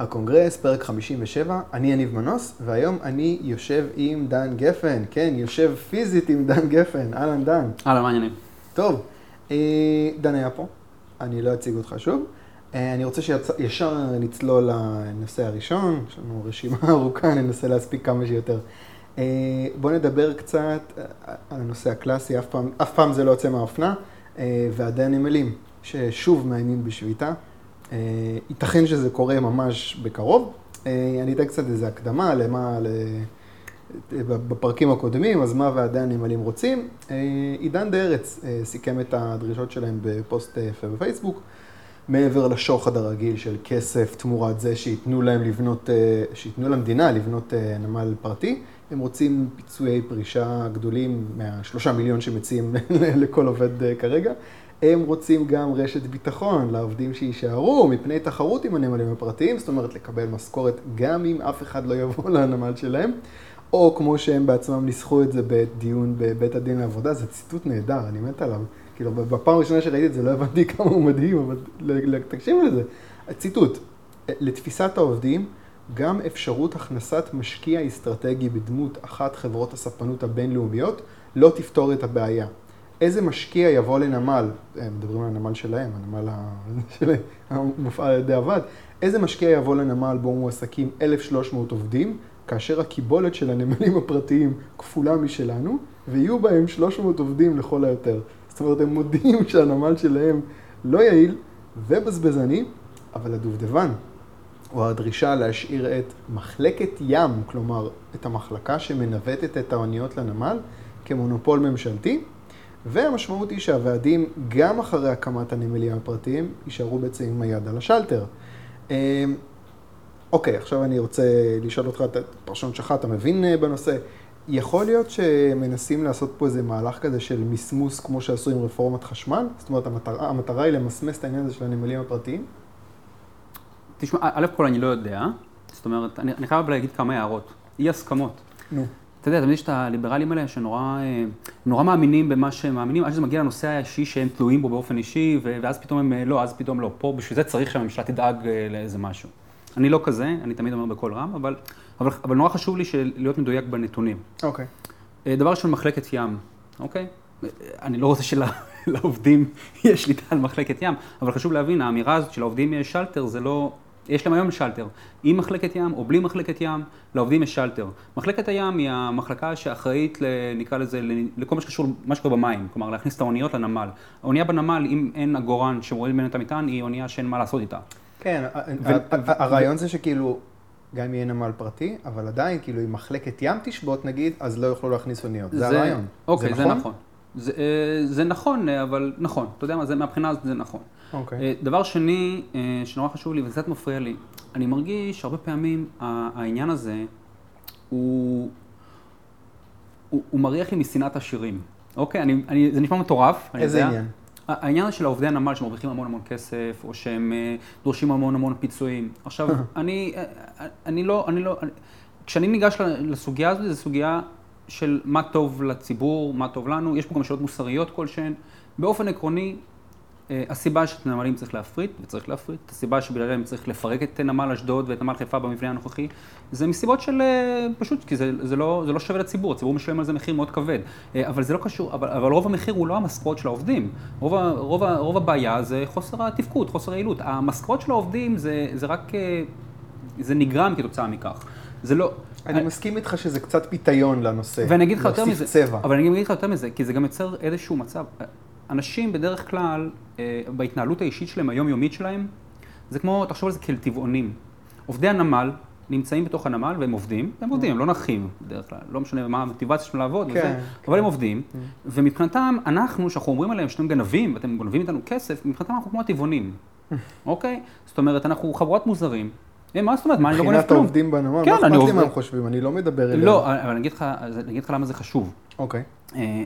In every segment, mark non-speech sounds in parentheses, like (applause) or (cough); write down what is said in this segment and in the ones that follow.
הקונגרס, פרק 57, אני יניב מנוס, והיום אני יושב עם דן גפן, כן, יושב פיזית עם דן גפן, אהלן דן. אהלן, מה העניינים? טוב, אה, דן היה פה, אני לא אציג אותך שוב. אה, אני רוצה שישר נצלול לנושא הראשון, יש לנו רשימה (laughs) ארוכה, ננסה להספיק כמה שיותר. אה, בואו נדבר קצת על הנושא הקלאסי, אף פעם, אף פעם זה לא יוצא מהאופנה, ועדי הנמלים, ששוב מאיימים בשביתה. ייתכן שזה קורה ממש בקרוב. אני אתן קצת איזו הקדמה למה, בפרקים הקודמים, אז מה ועדי הנמלים רוצים. עידן דה ארץ סיכם את הדרישות שלהם בפוסט יפה בפייסבוק. מעבר לשוחד הרגיל של כסף תמורת זה שייתנו להם לבנות, שייתנו למדינה לבנות נמל פרטי, הם רוצים פיצויי פרישה גדולים מהשלושה מיליון שמציעים (laughs) לכל עובד כרגע. הם רוצים גם רשת ביטחון לעובדים שיישארו מפני תחרות עם הנמלים הפרטיים, זאת אומרת לקבל משכורת גם אם אף אחד לא יבוא (laughs) לנמל שלהם. או כמו שהם בעצמם ניסחו את זה בדיון בבית הדין לעבודה, זה ציטוט נהדר, אני מת עליו. כאילו, בפעם הראשונה שראיתי את זה לא הבנתי (laughs) כמה הוא מדהים, אבל תקשיבו לזה. ציטוט, לתפיסת העובדים, גם אפשרות הכנסת משקיע אסטרטגי בדמות אחת חברות הספנות הבינלאומיות לא תפתור את הבעיה. איזה משקיע יבוא לנמל, הם מדברים על הנמל שלהם, הנמל (laughs) המופעל על ידי הוועד, איזה משקיע יבוא לנמל בו מועסקים 1,300 עובדים, כאשר הקיבולת של הנמלים הפרטיים כפולה משלנו, ויהיו בהם 300 עובדים לכל היותר. זאת אומרת, הם מודיעים (laughs) שהנמל שלהם לא יעיל ובזבזני, אבל הדובדבן, או הדרישה להשאיר את מחלקת ים, כלומר, את המחלקה שמנווטת את האוניות לנמל, כמונופול ממשלתי, והמשמעות היא שהוועדים, גם אחרי הקמת הנמלים הפרטיים, יישארו בעצם עם היד על השלטר. אוקיי, עכשיו אני רוצה לשאול אותך את הפרשנות שלך, אתה מבין בנושא? יכול להיות שמנסים לעשות פה איזה מהלך כזה של מסמוס כמו שעשו עם רפורמת חשמל? זאת אומרת, המטרה, המטרה היא למסמס את העניין הזה של הנמלים הפרטיים? תשמע, א' כל אני לא יודע, זאת אומרת, אני, אני חייב להגיד כמה הערות. אי הסכמות. נו. אתה יודע, תמיד יש את הליברלים האלה שנורא נורא מאמינים במה שהם מאמינים, עד שזה מגיע לנושא האישי שהם תלויים בו באופן אישי, ואז פתאום הם לא, אז פתאום לא. פה בשביל זה צריך שהממשלה תדאג לאיזה משהו. אני לא כזה, אני תמיד אומר בקול רם, אבל, אבל, אבל נורא חשוב לי להיות מדויק בנתונים. אוקיי. Okay. דבר ראשון, מחלקת ים, אוקיי? Okay? אני לא רוצה שלעובדים (laughs) יש שליטה על מחלקת ים, אבל חשוב להבין, האמירה הזאת שלעובדים יש שלטר, זה לא... יש להם היום שלטר, עם מחלקת ים או בלי מחלקת ים, לעובדים יש שלטר. מחלקת הים היא המחלקה שאחראית, נקרא לזה, לכל מה שקשור למה שקורה במים, כלומר להכניס את האוניות לנמל. האונייה בנמל, אם אין עגורן שמוריד ממנו את המטען, היא אונייה שאין מה לעשות איתה. כן, הרעיון זה שכאילו, גם אם יהיה נמל פרטי, אבל עדיין, כאילו, אם מחלקת ים תשבות נגיד, אז לא יוכלו להכניס אוניות. זה הרעיון. אוקיי, זה נכון. זה נכון, אבל נכון. אתה יודע מה, מהבחינה הזאת זה נכון. אוקיי. דבר שני, שנורא חשוב לי, וזה קצת מפריע לי, אני מרגיש שהרבה פעמים העניין הזה, הוא מריח לי משנאת עשירים. אוקיי? זה נשמע מטורף. איזה עניין? העניין של העובדי הנמל שמרוויחים המון המון כסף, או שהם דורשים המון המון פיצויים. עכשיו, (laughs) אני, אני לא, אני לא, כשאני ניגש לסוגיה הזאת, זו סוגיה של מה טוב לציבור, מה טוב לנו, יש פה גם שאלות מוסריות כלשהן. באופן עקרוני, הסיבה שאת הנמלים צריך להפריט, וצריך להפריט, הסיבה שבגללם צריך לפרק את נמל אשדוד ואת נמל חיפה במבנה הנוכחי, זה מסיבות של פשוט, כי זה, זה, לא, זה לא שווה לציבור, הציבור משלם על זה מחיר מאוד כבד. אבל זה לא קשור, אבל, אבל רוב המחיר הוא לא המשכורת של העובדים. רוב, רוב, רוב הבעיה זה חוסר התפקוד, חוסר היעילות. המשכורת של העובדים זה, זה רק, זה נגרם כתוצאה מכך. זה לא... אני מסכים איתך שזה קצת פיתיון לנושא. ואני אגיד לך יותר מזה. צבע. אבל אני אגיד לך יותר מזה, כי זה גם יוצר איזשהו מצב. אנשים בדרך כלל, בהתנהלות האישית שלהם, היומיומית שלהם, זה כמו, תחשוב על זה כאל טבעונים. עובדי הנמל נמצאים בתוך הנמל והם עובדים, הם עובדים, הם לא נחים בדרך כלל, לא משנה מה המוטיבציה שלהם לעבוד, כן, וזה, כן. אבל הם עובדים, ומבחינתם, אנחנו, שאנחנו אומרים עליהם שאתם גנבים ואתם גונבים איתנו כסף, מבחינתם אנחנו כמו הטבעונים, (laughs) אוקיי? זאת אומרת, אנחנו חבורת מוזרים. מה זאת אומרת? מה, אני לא גונב מבחינת כלום. העובדים בנמל, כן, מה אכפת לי מה הם חושבים? אני לא מדבר אליהם. לא, אבל אני אגיד לך למה זה חשוב. אוקיי. אה,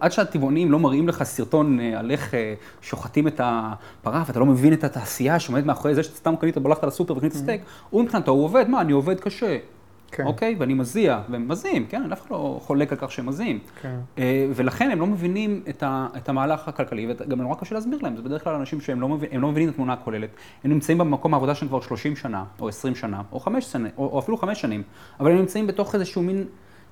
עד שהטבעונים לא מראים לך סרטון אה, על איך אה, שוחטים את הפרה, ואתה לא מבין את התעשייה שעומדת מאחורי זה שאתה סתם קנית, הלכת לסופר וקנית סטייק, הוא מבחינתו, הוא עובד, מה, אני עובד קשה. כן. אוקיי? ואני מזיע, והם מזיעים, כן? אף אחד לא חולק על כך שהם מזיעים. כן. ולכן הם לא מבינים את, ה, את המהלך הכלכלי, וגם נורא קשה להסביר להם, זה בדרך כלל אנשים שהם לא, מבין, לא מבינים את התמונה הכוללת. הם נמצאים במקום העבודה שלהם כבר 30 שנה, או 20 שנה, או 5 שנים, או, או אפילו 5 שנים, אבל הם נמצאים בתוך איזשהו מין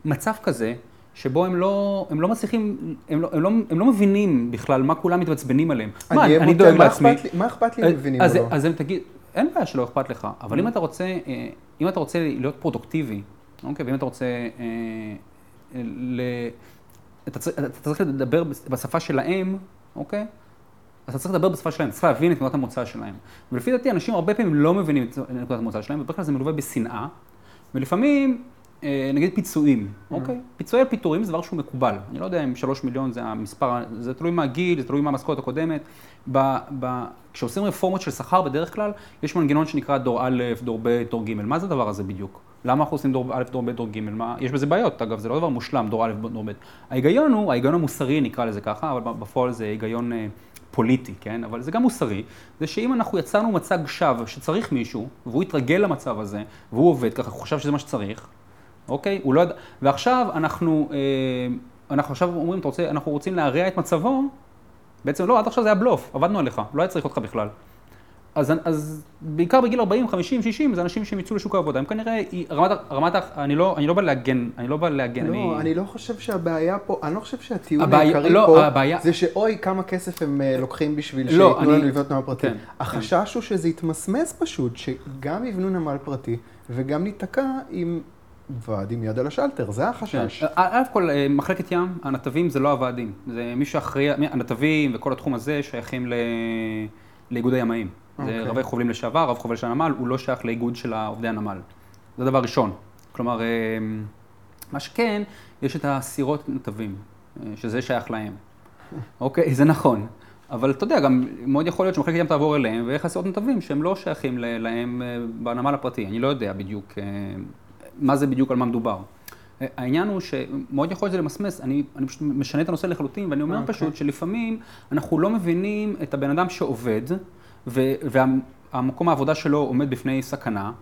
מצב כזה, שבו הם לא, הם לא מצליחים, הם לא, הם, לא, הם לא מבינים בכלל מה כולם מתעצבנים עליהם. מה, אהיה אני מוטה, דואג מה לעצמי. לי- מה אכפת לי אם מבינים אז, או לא? אז הם תגיד, אין בעיה שלא אכפת לך, אבל אם אתה רוצה, אה, אם אתה רוצה להיות פרודוקטיבי, אוקיי, ואם אתה רוצה, אה, ל... אתה צריך, אתה צריך לדבר בשפה שלהם, אוקיי? אז אתה צריך לדבר בשפה שלהם, צריך להבין את נקודת המוצא שלהם. ולפי דעתי, אנשים הרבה פעמים לא מבינים את נקודת המוצא שלהם, ובדרך כלל זה מלווה בשנאה, ולפעמים, אה, נגיד פיצויים, אוקיי? פיצויי פיטורים זה דבר שהוא מקובל. אני לא יודע אם שלוש מיליון זה המספר, זה תלוי מהגיל, זה תלוי מהמשכורת הקודמת. ב, ב, כשעושים רפורמות של שכר בדרך כלל, יש מנגנון שנקרא דור א', דור ב', דור ג'. מה זה הדבר הזה בדיוק? למה אנחנו עושים דור א', דור ב', דור ג'? מה, יש בזה בעיות, אגב, זה לא דבר מושלם, דור א', דור ב'. ההיגיון הוא, ההיגיון המוסרי נקרא לזה ככה, אבל בפועל זה היגיון אה, פוליטי, כן? אבל זה גם מוסרי, זה שאם אנחנו יצרנו מצג שווא שצריך מישהו, והוא התרגל למצב הזה, והוא עובד ככה, הוא חושב שזה מה שצריך, אוקיי? הוא לא ידע, ועכשיו אנחנו, אה, אנחנו עכשיו אומרים, אתה רוצה, אנחנו רוצים להרע את מצבו, בעצם לא, עד עכשיו זה היה בלוף, עבדנו עליך, לא היה צריך אותך בכלל. אז, אז בעיקר בגיל 40, 50, 60, זה אנשים שהם יצאו לשוק העבודה, הם כנראה, רמת, רמת, אני לא, אני לא בא להגן, אני לא בא להגן, לא, אני לא חושב שהבעיה פה, אני לא חושב שהטיעון הבעיה- העיקרי לא, פה, הבעיה- זה שאוי, כמה כסף הם אה, לוקחים בשביל לא, שייתנו אני- לנו לבנות נמל פרטי. כן, החשש הוא שזה יתמסמס פשוט, שגם יבנו נמל פרטי, וגם ניתקע עם ועד עם יד על השלטר, זה החשש. כן. א' כל, אה, מחלקת ים, הנתבים זה לא הוועדים, זה מי שאחראי, הנתבים וכל התחום הזה שייכים לאיגוד הימאים. זה אוקיי. רבי חובלים לשעבר, רב חובל של הנמל, הוא לא שייך לאיגוד של עובדי הנמל. זה דבר ראשון. כלומר, אה, מה שכן, יש את הסירות נתבים, אה, שזה שייך להם. אוקיי, זה נכון. אבל אתה יודע, גם מאוד יכול להיות שמחלקת ים תעבור אליהם, ויש לך סירות נתבים שהם לא שייכים להם אה, בנמל הפרטי. אני לא יודע בדיוק אה, מה זה בדיוק, על מה מדובר. אה, העניין הוא שמאוד יכול להיות שזה למסמס, אני, אני פשוט משנה את הנושא לחלוטין, ואני אומר אוקיי. פשוט שלפעמים אנחנו לא מבינים את הבן אדם שעובד, והמקום העבודה שלו עומד בפני סכנה,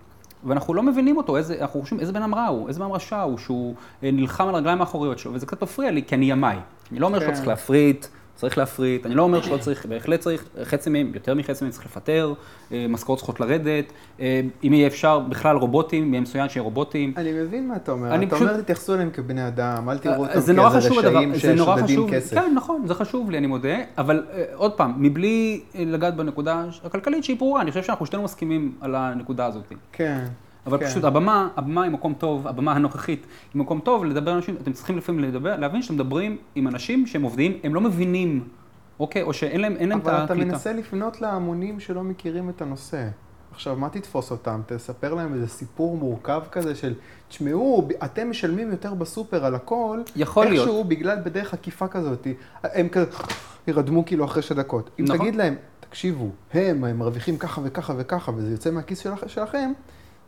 ואנחנו לא מבינים אותו, איזה, אנחנו חושבים איזה בן אדם רע הוא, איזה בן אדם רשע הוא, שהוא אה, נלחם על הרגליים האחוריות שלו, וזה קצת מפריע לי, כי אני ימאי. אני לא אומר שלא כן. צריך להפריט, צריך להפריט, אני לא אומר שלא צריך, בהחלט צריך, חצי מהם, יותר מחצי מהם צריך לפטר, אה, משכורות צריכות לרדת, אה, אם יהיה אפשר בכלל רובוטים, יהיה מצוין שיהיה רובוטים. אני מבין מה אתה אומר, אתה פשוט- אומר תתייחסו אליהם כבני אדם, אל תראו אותם זה נורא כאיזה רשעים ששודדים חשוב, כסף. כן נכון, זה חשוב לי, אני מודה, אבל אה, עוד פעם, מבלי אה, לגעת בנקודה הכלכלית שהיא ברורה, אני חושב שאנחנו שנינו מסכימים על הנקודה הזאת. כן. אבל כן. פשוט הבמה, הבמה היא מקום טוב, הבמה הנוכחית היא מקום טוב לדבר עם אנשים, אתם צריכים לפעמים לדבר, להבין שאתם מדברים עם אנשים שהם עובדים, הם לא מבינים, אוקיי, או שאין להם, אין להם את אבל הקליטה. אתה מנסה לפנות להמונים שלא מכירים את הנושא. עכשיו, מה תתפוס אותם? תספר להם איזה סיפור מורכב כזה של, תשמעו, אתם משלמים יותר בסופר על הכל, יכול להיות. איכשהו בגלל בדרך עקיפה כזאת, הם כזה ירדמו כאילו אחרי שתי דקות. אם נכון. תגיד להם, תקשיבו, הם, הם מרוויחים ככה וככה וככה, וזה יוצא מהכיס שלכ- שלכם,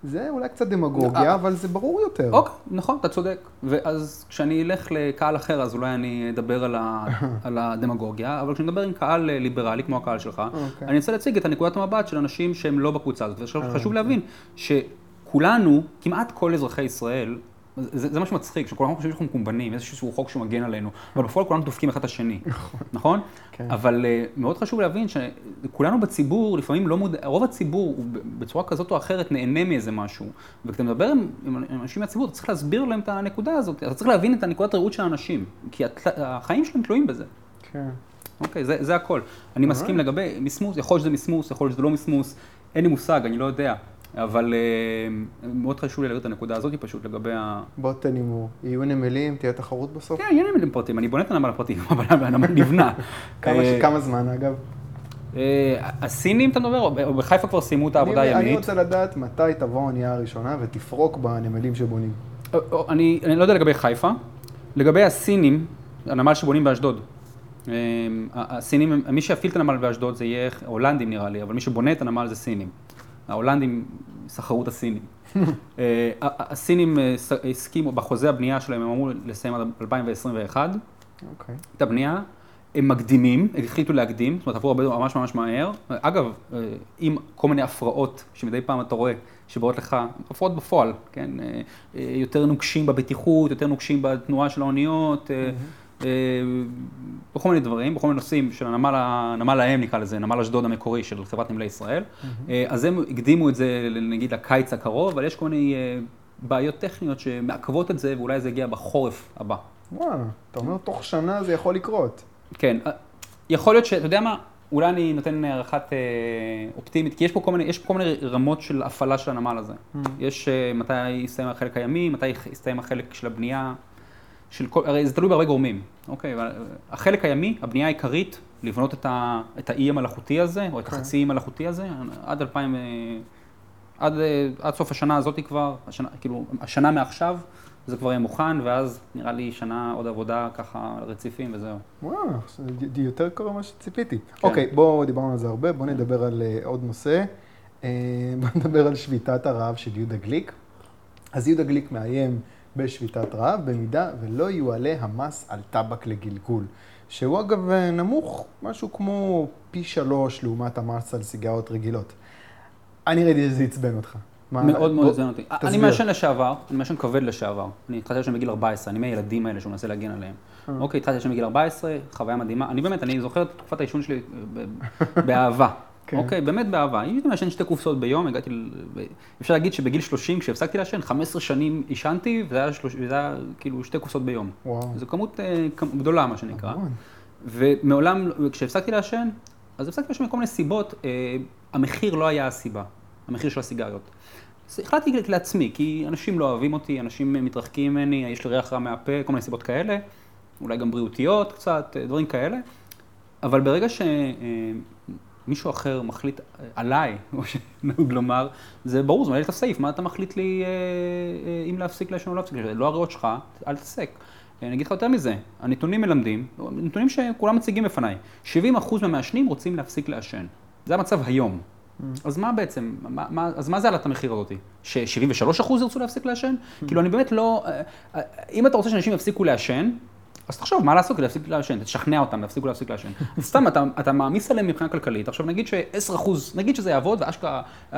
זה אולי קצת דמגוגיה, אה, אבל זה ברור יותר. אוקיי, נכון, אתה צודק. ואז כשאני אלך לקהל אחר, אז אולי אני אדבר על, ה, (laughs) על הדמגוגיה, אבל כשאני מדבר עם קהל אה, ליברלי, כמו הקהל שלך, אוקיי. אני רוצה להציג את הנקודת המבט של אנשים שהם לא בקבוצה הזאת. ועכשיו חשוב אוקיי. להבין שכולנו, כמעט כל אזרחי ישראל, זה, זה מה שמצחיק, שכולנו חושבים שאנחנו מקומבנים, איזשהו חוק שמגן עלינו, אבל בפועל כולנו דופקים אחד את השני, נכון? כן. אבל אה, מאוד חשוב להבין שכולנו בציבור, לפעמים לא מודע, רוב הציבור הוא בצורה כזאת או אחרת נהנה מאיזה משהו, וכשאתה מדבר עם, עם אנשים מהציבור, אתה צריך להסביר להם את הנקודה הזאת, אתה צריך להבין את הנקודת הראות של האנשים, כי הת- החיים שלהם תלויים בזה. כן. אוקיי, זה, זה הכל. אני מסכים לגבי מסמוס, יכול להיות שזה מסמוס, יכול להיות שזה לא מסמוס, אין לי מושג, אני לא יודע. אבל אה, מאוד חשוב לי להגיד את הנקודה הזאת פשוט לגבי ה... בוא תן הימור, יהיו נמלים, תהיה תחרות בסוף? כן, אין נמלים פרטיים, אני בונה את הנמל הפרטי, (laughs) אבל הנמל נבנה. כמה אה, זמן אגב? אה, הסינים, אתה מדבר, או- בחיפה כבר סיימו את העבודה אני- אני הימית? רוצה לדעת מתי תבוא האונייה הראשונה ותפרוק בנמלים שבונים. אני לא יודע לגבי חיפה. לגבי הסינים, הנמל שבונים באשדוד. הסינים, מי שיפעיל את הנמל באשדוד זה יהיה הולנדים נראה לי, אבל מי שבונה את הנמל זה סינים. ההולנדים סחרו (laughs) את הסינים. אה, הסינים אה, הסכימו, בחוזה הבנייה שלהם הם אמרו לסיים עד 2021 אוקיי. את הבנייה. הם מקדימים, החליטו להקדים, זאת אומרת, עברו הרבה ממש ממש מהר. אגב, אה, עם כל מיני הפרעות שמדי פעם אתה רואה שבאות לך, הפרעות בפועל, כן? יותר נוקשים בבטיחות, יותר נוקשים בתנועה של האוניות. בכל מיני דברים, בכל מיני נושאים של הנמל, הנמל האם נקרא לזה, נמל אשדוד המקורי של חברת נמלי ישראל. Mm-hmm. אז הם הקדימו את זה נגיד לקיץ הקרוב, אבל יש כל מיני בעיות טכניות שמעכבות את זה, ואולי זה יגיע בחורף הבא. וואלה, אתה אומר תוך שנה זה יכול לקרות. כן, יכול להיות שאתה יודע מה, אולי אני נותן הערכת אה, אופטימית, כי יש פה כל מיני, יש פה כל מיני רמות של הפעלה של הנמל הזה. Mm. יש אה, מתי יסתיים החלק הימי, מתי יסתיים החלק של הבנייה, של כל, הרי זה תלוי בהרבה גורמים, אוקיי? אבל החלק הימי, הבנייה העיקרית, לבנות את, ה, את האי המלאכותי הזה, או את okay. החצי אי המלאכותי הזה, עד 2000, עד, עד סוף השנה הזאת כבר, השנה, כאילו, השנה מעכשיו, זה כבר יהיה מוכן, ואז נראה לי שנה עוד עבודה ככה רציפים וזהו. וואו, זה יותר קרוב ממה שציפיתי. כן. אוקיי, בואו, דיברנו על זה הרבה, בואו נדבר על עוד נושא. (laughs) בואו נדבר על שביתת הרעב של יהודה גליק. אז יהודה גליק מאיים בשביתת רעב, במידה ולא יועלה המס על טבק לגלגול. שהוא אגב אה, נמוך, משהו כמו פי שלוש לעומת המס על סיגרות רגילות. אני ראיתי שזה עצבן אותך. מאוד מאוד עזן אותי. אני מעשן לשעבר, אני מעשן כבד לשעבר. אני התחלתי לעשן בגיל 14, אני מהילדים האלה שהוא מנסה להגן עליהם. אה. אוקיי, התחלתי לעשן בגיל 14, חוויה מדהימה. אני באמת, אני זוכר את תקופת העישון שלי באהבה. כן. אוקיי, באמת באהבה. הייתי מעשן שתי קופסאות ביום, הגעתי, אפשר להגיד שבגיל 30, כשהפסקתי לעשן, 15 שנים עישנתי, וזה היה כאילו שתי קופסאות ביום. וואו. זו כמות אה, גדולה, מה שנקרא. ומעולם, כשהפסקתי לעשן, אז הפסקתי לעשן מכל מיני סיבות, אה, המחיר לא היה הסיבה, המחיר של הסיגריות. אז החלטתי לעצמי, כי אנשים לא אוהבים אותי, אנשים מתרחקים ממני, יש לי ריח רע מהפה, כל מיני סיבות כאלה, אולי גם בריאותיות קצת, דברים כאלה. אבל ברגע שמישהו אחר מחליט עליי, (laughs) כמו שנהוג לומר, זה ברור, זה מעלה את הסעיף, מה אתה מחליט לי אה, אה, אם להפסיק לעשן או לא להפסיק לעשן? לא הריאות שלך, אל תעסק. אני אגיד לך יותר מזה, הנתונים מלמדים, נתונים שכולם מציגים בפניי, 70% מהמעשנים רוצים להפסיק לעשן. זה המצב היום. Mm. אז מה בעצם, מה, מה, אז מה זה עלת המחיר הזאתי? ש-73% ירצו להפסיק לעשן? Mm. כאילו, אני באמת לא... אה, אה, אם אתה רוצה שאנשים יפסיקו לעשן, אז תחשוב, מה לעשות כדי להפסיק לעשן? תשכנע אותם, להפסיקו להפסיק לעשן. (laughs) סתם, אתה, אתה מעמיס עליהם מבחינה כלכלית. עכשיו, נגיד ש-10%, נגיד שזה יעבוד, ואשכרה 75%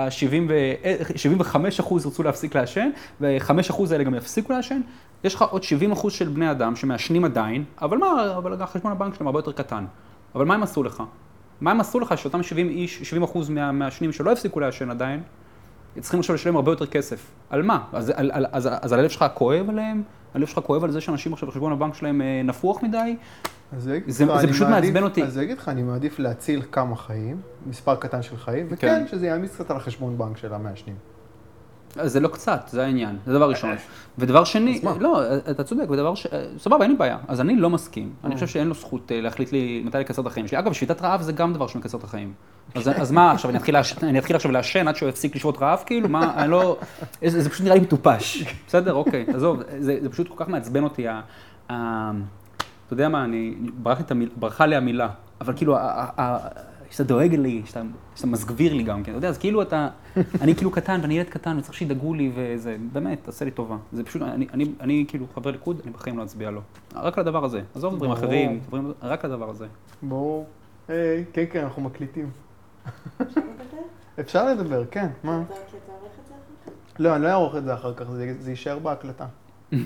ירצו להפסיק לעשן, ו-5% האלה גם יפסיקו לעשן, יש לך עוד 70% של בני אדם שמעשנים עדיין, אבל מה, אבל חשבון הבנק שלהם הרבה יותר קטן. אבל מה הם עשו לך? מה הם עשו לך שאותם 70 איש, 70 אחוז מהמעשנים שלא הפסיקו לעשן עדיין, צריכים עכשיו לשלם הרבה יותר כסף. על מה? אז, על, על, אז, אז הלב שלך כואב עליהם? הלב שלך כואב על זה שאנשים עכשיו בחשבון הבנק שלהם אה, נפוח מדי? זה, זה, זה פשוט מעצבן אותי. אז אני אגיד לך, אני מעדיף להציל כמה חיים, מספר קטן של חיים, וכן, כן. שזה יעמיס קצת על החשבון בנק של המעשנים. זה לא קצת, זה העניין, זה דבר ראשון. ודבר שני, לא, אתה צודק, ודבר ש... סבבה, אין לי בעיה. אז אני לא מסכים. אני חושב שאין לו זכות אה, להחליט לי מתי לקצר את החיים שלי. אגב, שביתת רעב זה גם דבר שמקצר את החיים. אז מה עכשיו, אני אתחיל עכשיו לעשן עד שהוא יפסיק לשבות רעב, כאילו? מה, אני לא... (laughs) זה פשוט נראה לי מטופש. בסדר, אוקיי, עזוב, זה פשוט כל כך מעצבן אותי. אתה יודע מה, אני... ברחה לי המילה, אבל כאילו... שאתה דואג לי, שאתה, שאתה מסגביר לי גם כן, אתה יודע, אז כאילו אתה, (laughs) אני כאילו קטן ואני ילד קטן וצריך שידאגו לי וזה, באמת, תעשה לי טובה. זה פשוט, אני, אני, אני כאילו חבר ליכוד, אני בחיים לא אצביע לו. רק לדבר הזה. עזוב דברים אחרים, דברים, רק לדבר הזה. ברור. היי, כן, כן, אנחנו מקליטים. אפשר לדבר, כן, מה? לא, אני לא אערוך את זה אחר כך, זה יישאר בהקלטה. (laughs)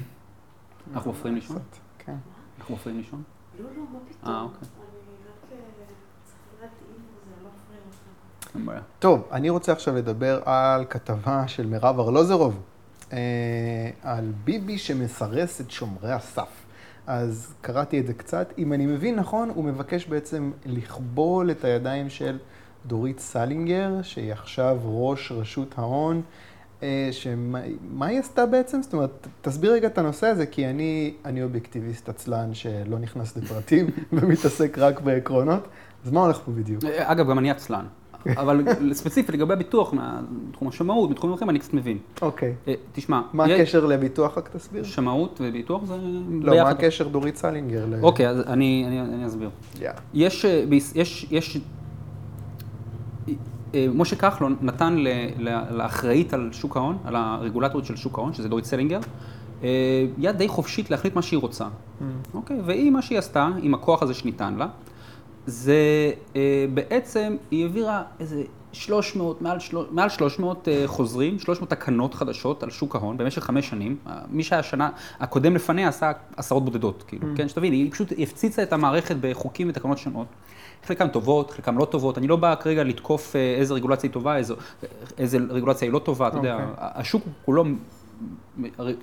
אנחנו מפריעים לישון? כן. אנחנו מפריעים לישון? לא, לא, מה פתאום. אה, אוקיי. טוב, אני רוצה עכשיו לדבר על כתבה של מירב ארלוזרוב, אה, על ביבי שמסרס את שומרי הסף. אז קראתי את זה קצת. אם אני מבין נכון, הוא מבקש בעצם לכבול את הידיים של דורית סלינגר, שהיא עכשיו ראש רשות ההון. אה, שמה היא עשתה בעצם? זאת אומרת, תסביר רגע את הנושא הזה, כי אני, אני אובייקטיביסט עצלן שלא נכנס לפרטים (laughs) ומתעסק רק בעקרונות. אז מה הולך פה בדיוק? אגב, גם אני עצלן. אבל ספציפית לגבי הביטוח, מתחום השמאות, מתחומים אחרים, אני קצת מבין. אוקיי. אה, תשמע. מה הקשר לביטוח, רק תסביר? שמאות וביטוח זה לא, מה הקשר דורית סלינגר? אוקיי, אז אני אסביר. יש, אה, יש, אה, משה כחלון נתן לאחראית על שוק ההון, על הרגולטורית של שוק ההון, שזה דורית סלינגר, יד די חופשית להחליט מה שהיא רוצה. Mm. אוקיי? והיא, מה שהיא עשתה, עם הכוח הזה שניתן לה, זה אה, בעצם, היא העבירה איזה 300, מעל, של... מעל 300 אה, חוזרים, 300 תקנות חדשות על שוק ההון במשך חמש שנים. אה, מי שהיה שנה, הקודם לפניה עשה עשרות בודדות, כאילו, Mm. כן? שתבין, היא פשוט הפציצה את המערכת בחוקים ותקנות שונות. חלקם טובות, חלקם לא טובות. אני לא בא כרגע לתקוף איזה רגולציה היא טובה, איזו, איזה רגולציה היא לא טובה, אתה יודע, אוקיי. השוק כולו,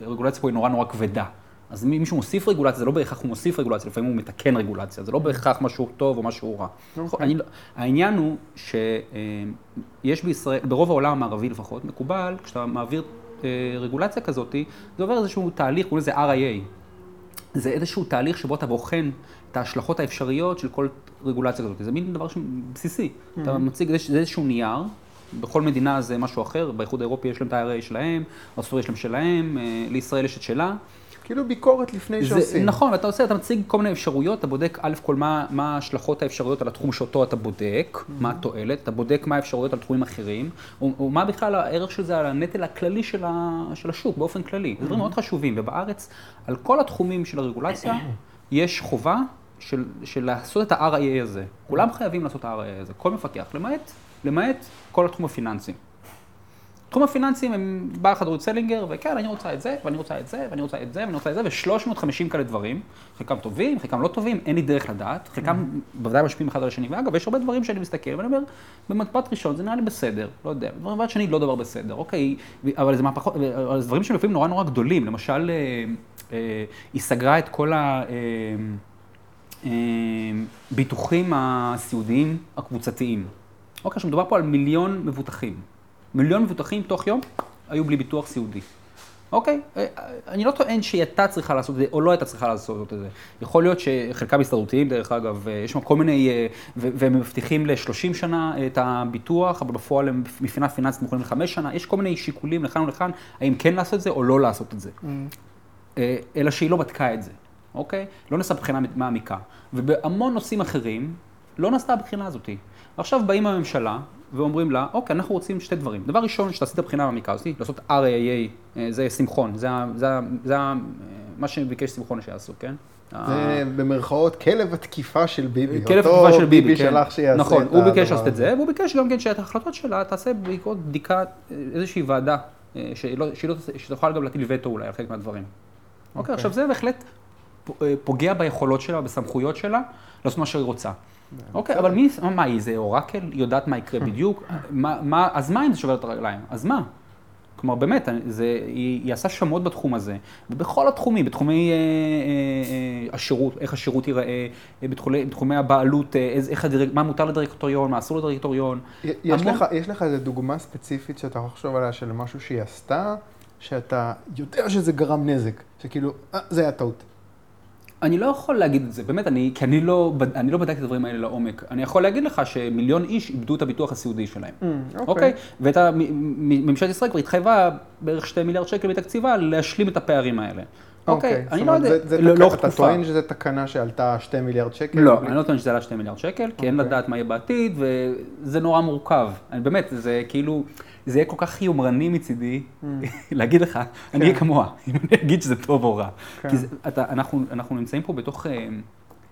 הרגולציה פה היא נורא נורא כבדה. אז אם מישהו מוסיף רגולציה, זה לא בהכרח הוא מוסיף רגולציה, לפעמים הוא מתקן רגולציה, זה לא בהכרח משהו טוב או משהו רע. אוקיי. אני, לא- העניין הוא שיש בישראל, ברוב העולם המערבי לפחות, מקובל, כשאתה מעביר אה, רגולציה כזאת, זה עובר איזשהו תהליך, קוראים לזה RIA. זה איזשהו תהליך שבו אתה בוחן את ההשלכות האפשריות של כל רגולציה כזאת. זה מין דבר בסיסי. אתה מציג, זה זה איזשהו נייר, בכל מדינה זה משהו אחר, באיחוד האירופי יש להם את ה-RIA שלהם, בארצות יש להם שלהם, אה, לישראל יש את שלה. כאילו ביקורת לפני זה, שעושים. נכון, ואתה עושה, אתה מציג כל מיני אפשרויות, אתה בודק א' כל מה, מה ההשלכות האפשריות על התחום שאותו אתה בודק, מה התועלת, אתה בודק מה האפשרויות על תחומים אחרים, או, או מה בכלל הערך של זה על הנטל הכללי של, ה, של השוק באופן כללי. זה דברים מאוד חשובים, ובארץ, על כל התחומים של הרגולציה, יש חובה של, של לעשות את ה-RIA הזה. כולם חייבים לעשות את ה-RIA הזה, כל מפקח, למעט, למעט כל התחום הפיננסי. תחום הפיננסים הם באה חדרות סלינגר, וכן, אני רוצה את זה, ואני רוצה את זה, ואני רוצה את זה, ואני רוצה את זה, ו-350 כאלה דברים, חלקם טובים, חלקם לא טובים, אין לי דרך לדעת, חלקם בוודאי משפיעים אחד על השני, ואגב, יש הרבה דברים שאני מסתכל, ואני אומר, במבט ראשון זה נראה לי בסדר, לא יודע, במבט שני לא דבר בסדר, אוקיי, אבל זה מהפכות, אבל זה דברים שהם לפעמים נורא נורא גדולים, למשל, אה, אה, היא סגרה את כל ה... אה, אה, ביטוחים הסיעודיים הקבוצתיים. אוקיי, עכשיו מדובר פה על מיליון מבוטחים. מיליון מבוטחים תוך יום היו בלי ביטוח סיעודי. אוקיי, אה, אני לא טוען שהיא הייתה צריכה לעשות את זה, או לא הייתה צריכה לעשות את זה. יכול להיות שחלקם הסתדרותיים, דרך אגב, אה, יש שם כל מיני, אה, והם מבטיחים ל-30 שנה את הביטוח, אבל בפועל הם מבחינה פיננסית מוכנים לחמש שנה, יש כל מיני שיקולים לכאן ולכאן, האם כן לעשות את זה או לא לעשות את זה. אה, אלא שהיא לא בדקה את זה, אוקיי? לא נעשה בחינה מעמיקה. ובהמון נושאים אחרים, לא נעשתה הבחינה הזאתי. ועכשיו באים הממשלה ואומרים לה, אוקיי, אנחנו רוצים שתי דברים. דבר ראשון, שתעשי את הבחינה המעמיקה הזאתי, לעשות RAA, זה שמחון, זה, זה, זה מה שביקש שמחון שיעשו, כן? זה במרכאות כלב התקיפה של ביבי. כלב אותו תקופה של ביבי, כן. שלח שיעשה נכון, את הוא ביקש הדבר לעשות את. זה, והוא ביקש גם כן שאת ההחלטות שלה תעשה בעקבות בדיקה, איזושהי ועדה, אה, שהיא לא- שהיא לא- שתוכל גם להטיל וטו אולי על חלק מהדברים. אוקיי, עכשיו זה בהחלט אה, פוגע ביכולות שלה, בסמכויות שלה, לעשות מה שהיא רוצה. אוקיי, אבל מי, מה היא, זה אורקל? היא יודעת מה יקרה (laughs) בדיוק? מה- אז מה אם זה שובר את הרגליים? אז מה? כלומר, באמת, זה, היא, היא עשה שמות בתחום הזה, ובכל התחומים, בתחומי אה, אה, אה, השירות, איך השירות ייראה, אה, בתחומי, בתחומי הבעלות, אה, איזה, איך הדירק, מה מותר לדירקטוריון, מה אסור לדירקטוריון. יש המון- לך, יש לך איזו דוגמה ספציפית שאתה יכול לחשוב עליה של משהו שהיא עשתה, שאתה יודע שזה גרם נזק, שכאילו, אה, זה היה טעות. אני לא יכול להגיד את זה, באמת, אני, כי אני לא, אני לא בדקתי את הדברים האלה לעומק. אני יכול להגיד לך שמיליון איש איבדו את הביטוח הסיעודי שלהם. אוקיי? ואת ה- מ- מ- ממשלת ישראל כבר התחייבה בערך 2 מיליארד שקל מתקציבה להשלים את הפערים האלה. אוקיי, אני לא יודע, לא-. לאורך אתה. טוען שזו תקנה שעלתה 2 מיליארד שקל? לא, אני לא טוען שזה עלה 2 מיליארד שקל, כי אין אוקיי. לדעת מה יהיה בעתיד, וזה נורא מורכב. אני באמת, זה כאילו, זה יהיה כל כך יומרני מצידי, (laughs) להגיד לך, אני אהיה כמוה, (laughs) אם אני אגיד שזה טוב או רע. כן. כי אנחנו נמצאים פה בתוך, אה,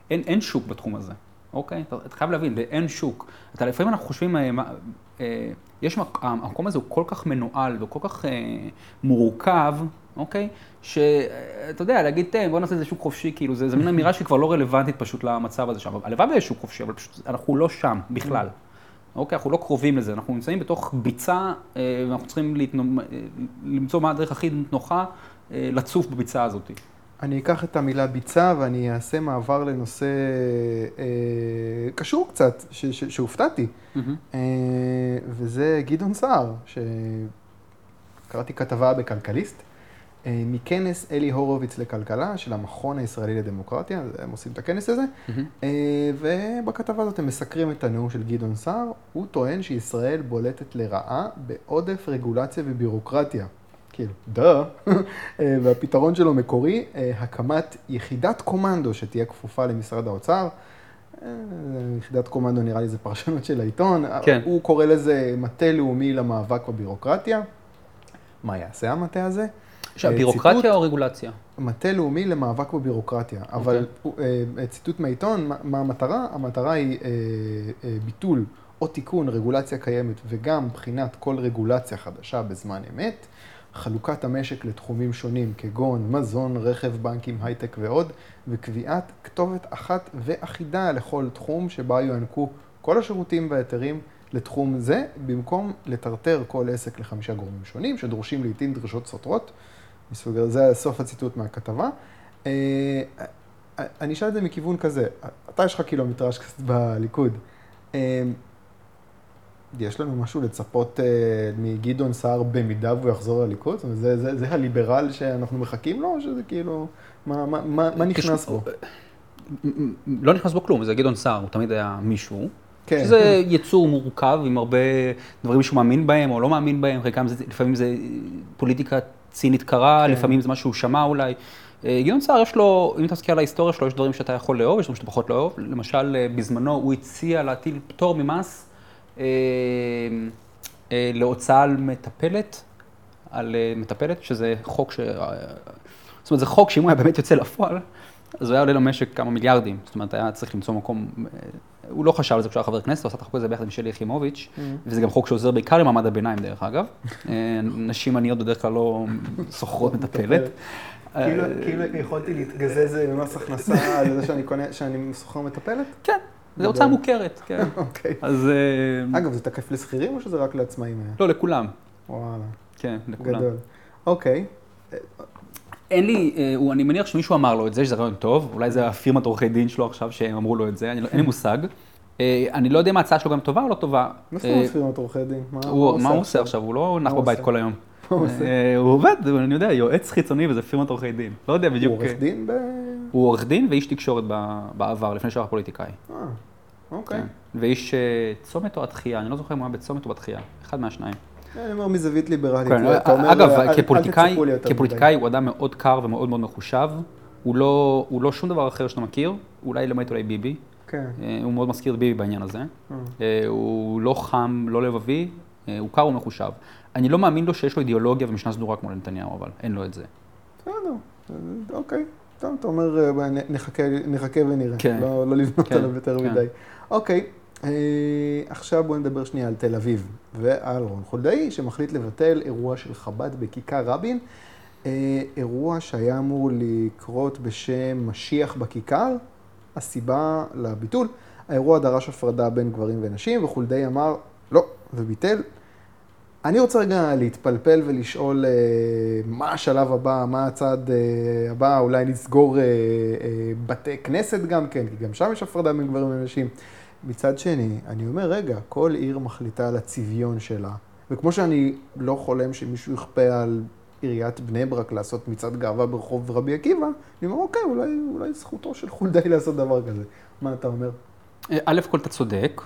אין שוק בתחום הזה, אוקיי? אתה אתה חייב להבין, אין שוק. אתה לפעמים אנחנו חושבים, אה, אה, יש, מק- המקום הזה הוא כל כך מנוהל וכל כך אה, מורכב, אוקיי? שאתה יודע, להגיד, "תן, בוא נעשה איזה שוק חופשי, כאילו, זה זה מין אמירה שהיא כבר לא רלוונטית פשוט למצב הזה שם. הלוואי ויש שוק חופשי, אבל פשוט אנחנו לא שם בכלל. אוקיי, אנחנו לא קרובים לזה, אנחנו נמצאים בתוך ביצה, אה, ואנחנו צריכים להתנומ- אה, למצוא מה הדרך הכי נוחה אה, לצוף בביצה הזאת. אני אקח את המילה ביצה ואני אעשה מעבר לנושא אה, קשור קצת, ש, ש, שהופתעתי, אה, וזה גדעון סער, שקראתי כתבה בכלכליסט, מכנס אלי הורוביץ לכלכלה של המכון הישראלי לדמוקרטיה, הם עושים את הכנס הזה, אה, ובכתבה הזאת הם מסקרים את הנאום של גדעון סער, הוא טוען שישראל בולטת לרעה בעודף רגולציה ובירוקרטיה. כאילו, דה, (laughs) אה, והפתרון שלו מקורי, אה, הקמת יחידת קומנדו שתהיה כפופה למשרד האוצר. אה, יחידת קומנדו נראה לי זה פרשנות של העיתון. כן. הוא קורא לזה מטה לאומי למאבק בבירוקרטיה. מה יעשה המטה הזה? שהבירוקרטיה ציטוט- או רגולציה? מטה לאומי למאבק בבירוקרטיה, אבל אה, ציטוט מהעיתון, מה- המטרה? המטרה היא אה, אה, ביטול או תיקון רגולציה קיימת וגם בחינת כל רגולציה חדשה בזמן אמת, חלוקת המשק לתחומים שונים כגון מזון, רכב, בנקים, הייטק ועוד, וקביעת כתובת אחת ואחידה לכל תחום שבה יוענקו כל השירותים וההיתרים לתחום זה, במקום לטרטר כל עסק לחמישה גורמים שונים שדורשים לעיתים דרישות סותרות. מסוג הזה, זה סוף הציטוט מהכתבה. אה, אני אשאל את זה מכיוון כזה, אתה יש לך קילומטראז' קצת בליכוד. אה, יש לנו משהו לצפות אה, מגדעון סער במידה והוא יחזור לליכוד? זאת אומרת, זה, זה, זה הליברל שאנחנו מחכים לו, או שזה כאילו, מה, מה, מה, מה נכנס בו? לא נכנס בו כלום, זה גדעון סער, הוא תמיד היה מישהו. כן. שזה יצור מורכב עם הרבה דברים שהוא מאמין בהם או לא מאמין בהם, חלקם זה, לפעמים זה פוליטיקה צינית קרה, כן. לפעמים זה משהו שהוא שמע אולי. אה, גדעון סער יש לו, אם אתה מסתכל על ההיסטוריה שלו, יש דברים שאתה יכול לאהוב, יש דברים שאתה פחות לאהוב. למשל, אה, בזמנו הוא הציע להטיל פטור ממס אה, אה, להוצאה על מטפלת, על אה, מטפלת, שזה חוק ש... אה, זאת אומרת, זה חוק שאם הוא היה באמת יוצא לפועל, אז הוא היה עולה למשק כמה מיליארדים. זאת אומרת, היה צריך למצוא מקום, הוא לא חשב על זה כשהוא היה חבר כנסת, הוא עשה את החוק הזה ביחד עם שלי יחימוביץ', וזה גם חוק שעוזר בעיקר למעמד הביניים, דרך אגב. אה, נשים עניות בדרך כלל לא שוכרות (laughs) מטפלת. כאילו, אה, כאילו יכולתי להתגזז במס הכנסה (laughs) על זה שאני קונה, שאני שוכר מטפלת? כן, זו הוצאה מוכרת, כן. (laughs) אוקיי. אז אה, אגב, זה תקף לשכירים או שזה רק לעצמאים? לא, לכולם. וואלה, כן, לכולם. גדול. אוקיי. אין לי, אה, הוא- אני מניח שמישהו אמר לו את זה, שזה רעיון טוב, אולי זה הפירמת עורכי דין שלו עכשיו שהם אמרו לו את זה, אני לא- אין לי מושג. אה, אני לא יודע אם ההצעה שלו גם טובה או לא טובה. מה זאת אה, אומרת ספירת עורכי דין? מה הוא- מה הוא עושה עכשיו? הוא לא נח בבית? כל היום. הוא? אה, עובד, אני יודע, יועץ חיצוני וזה פירמת עורכי דין. לא יודע בדיוק. הוא עורך דין ב... הוא עורך דין ואיש תקשורת בעבר, לפני שהוא היה פוליטיקאי. אה, אוקיי. כן. ואיש אה, צומת או התחייה, אני לא זוכר אם הוא היה בצומת או בתחייה, אחד מהשניים. אני אומר מזווית ליברלית. כן, אגב, כפוליטיקאי, כפוליטיקאי הוא אדם מאוד קר ומאוד מאוד מחושב. הוא לא, הוא לא שום דבר אחר שאתה מכיר, אולי למעט אולי ביבי. כן. אה, הוא מאוד מזכיר את ביבי בעניין הזה. אה. אה, הוא לא חם, לא לבבי, הוא קר ומחושב. אני לא מאמין לו שיש לו אידיאולוגיה ומשנה סדורה כמו לנתניהו, אבל אין לו את זה. בסדר, אוקיי. טוב, אתה אומר, נחכה נחכה ונראה. כן. לא לא לבנות כן, עליו יותר כן. מדי. אוקיי, עכשיו בואו נדבר שנייה על תל אביב ועל רון חולדאי, שמחליט לבטל אירוע של חב"ד בכיכר רבין. אה, אירוע שהיה אמור לקרות בשם משיח בכיכר. הסיבה לביטול, האירוע דרש הפרדה בין גברים ונשים, וחולדאי אמר לא, וביטל. אני רוצה רגע להתפלפל ולשאול אה, מה השלב הבא, מה הצעד אה, הבא, אולי נסגור אה, אה, בתי כנסת גם כן, כי גם שם יש הפרדה בין גברים ונשים. מצד שני, אני אומר, רגע, כל עיר מחליטה על הצביון שלה, וכמו שאני לא חולם שמישהו יכפה על עיריית בני ברק לעשות מצעד גאווה ברחוב רבי עקיבא, אני אומר, אוקיי, אולי, אולי זכותו של חולדאי לעשות דבר כזה. מה אתה אומר? אה, א' כל אתה צודק.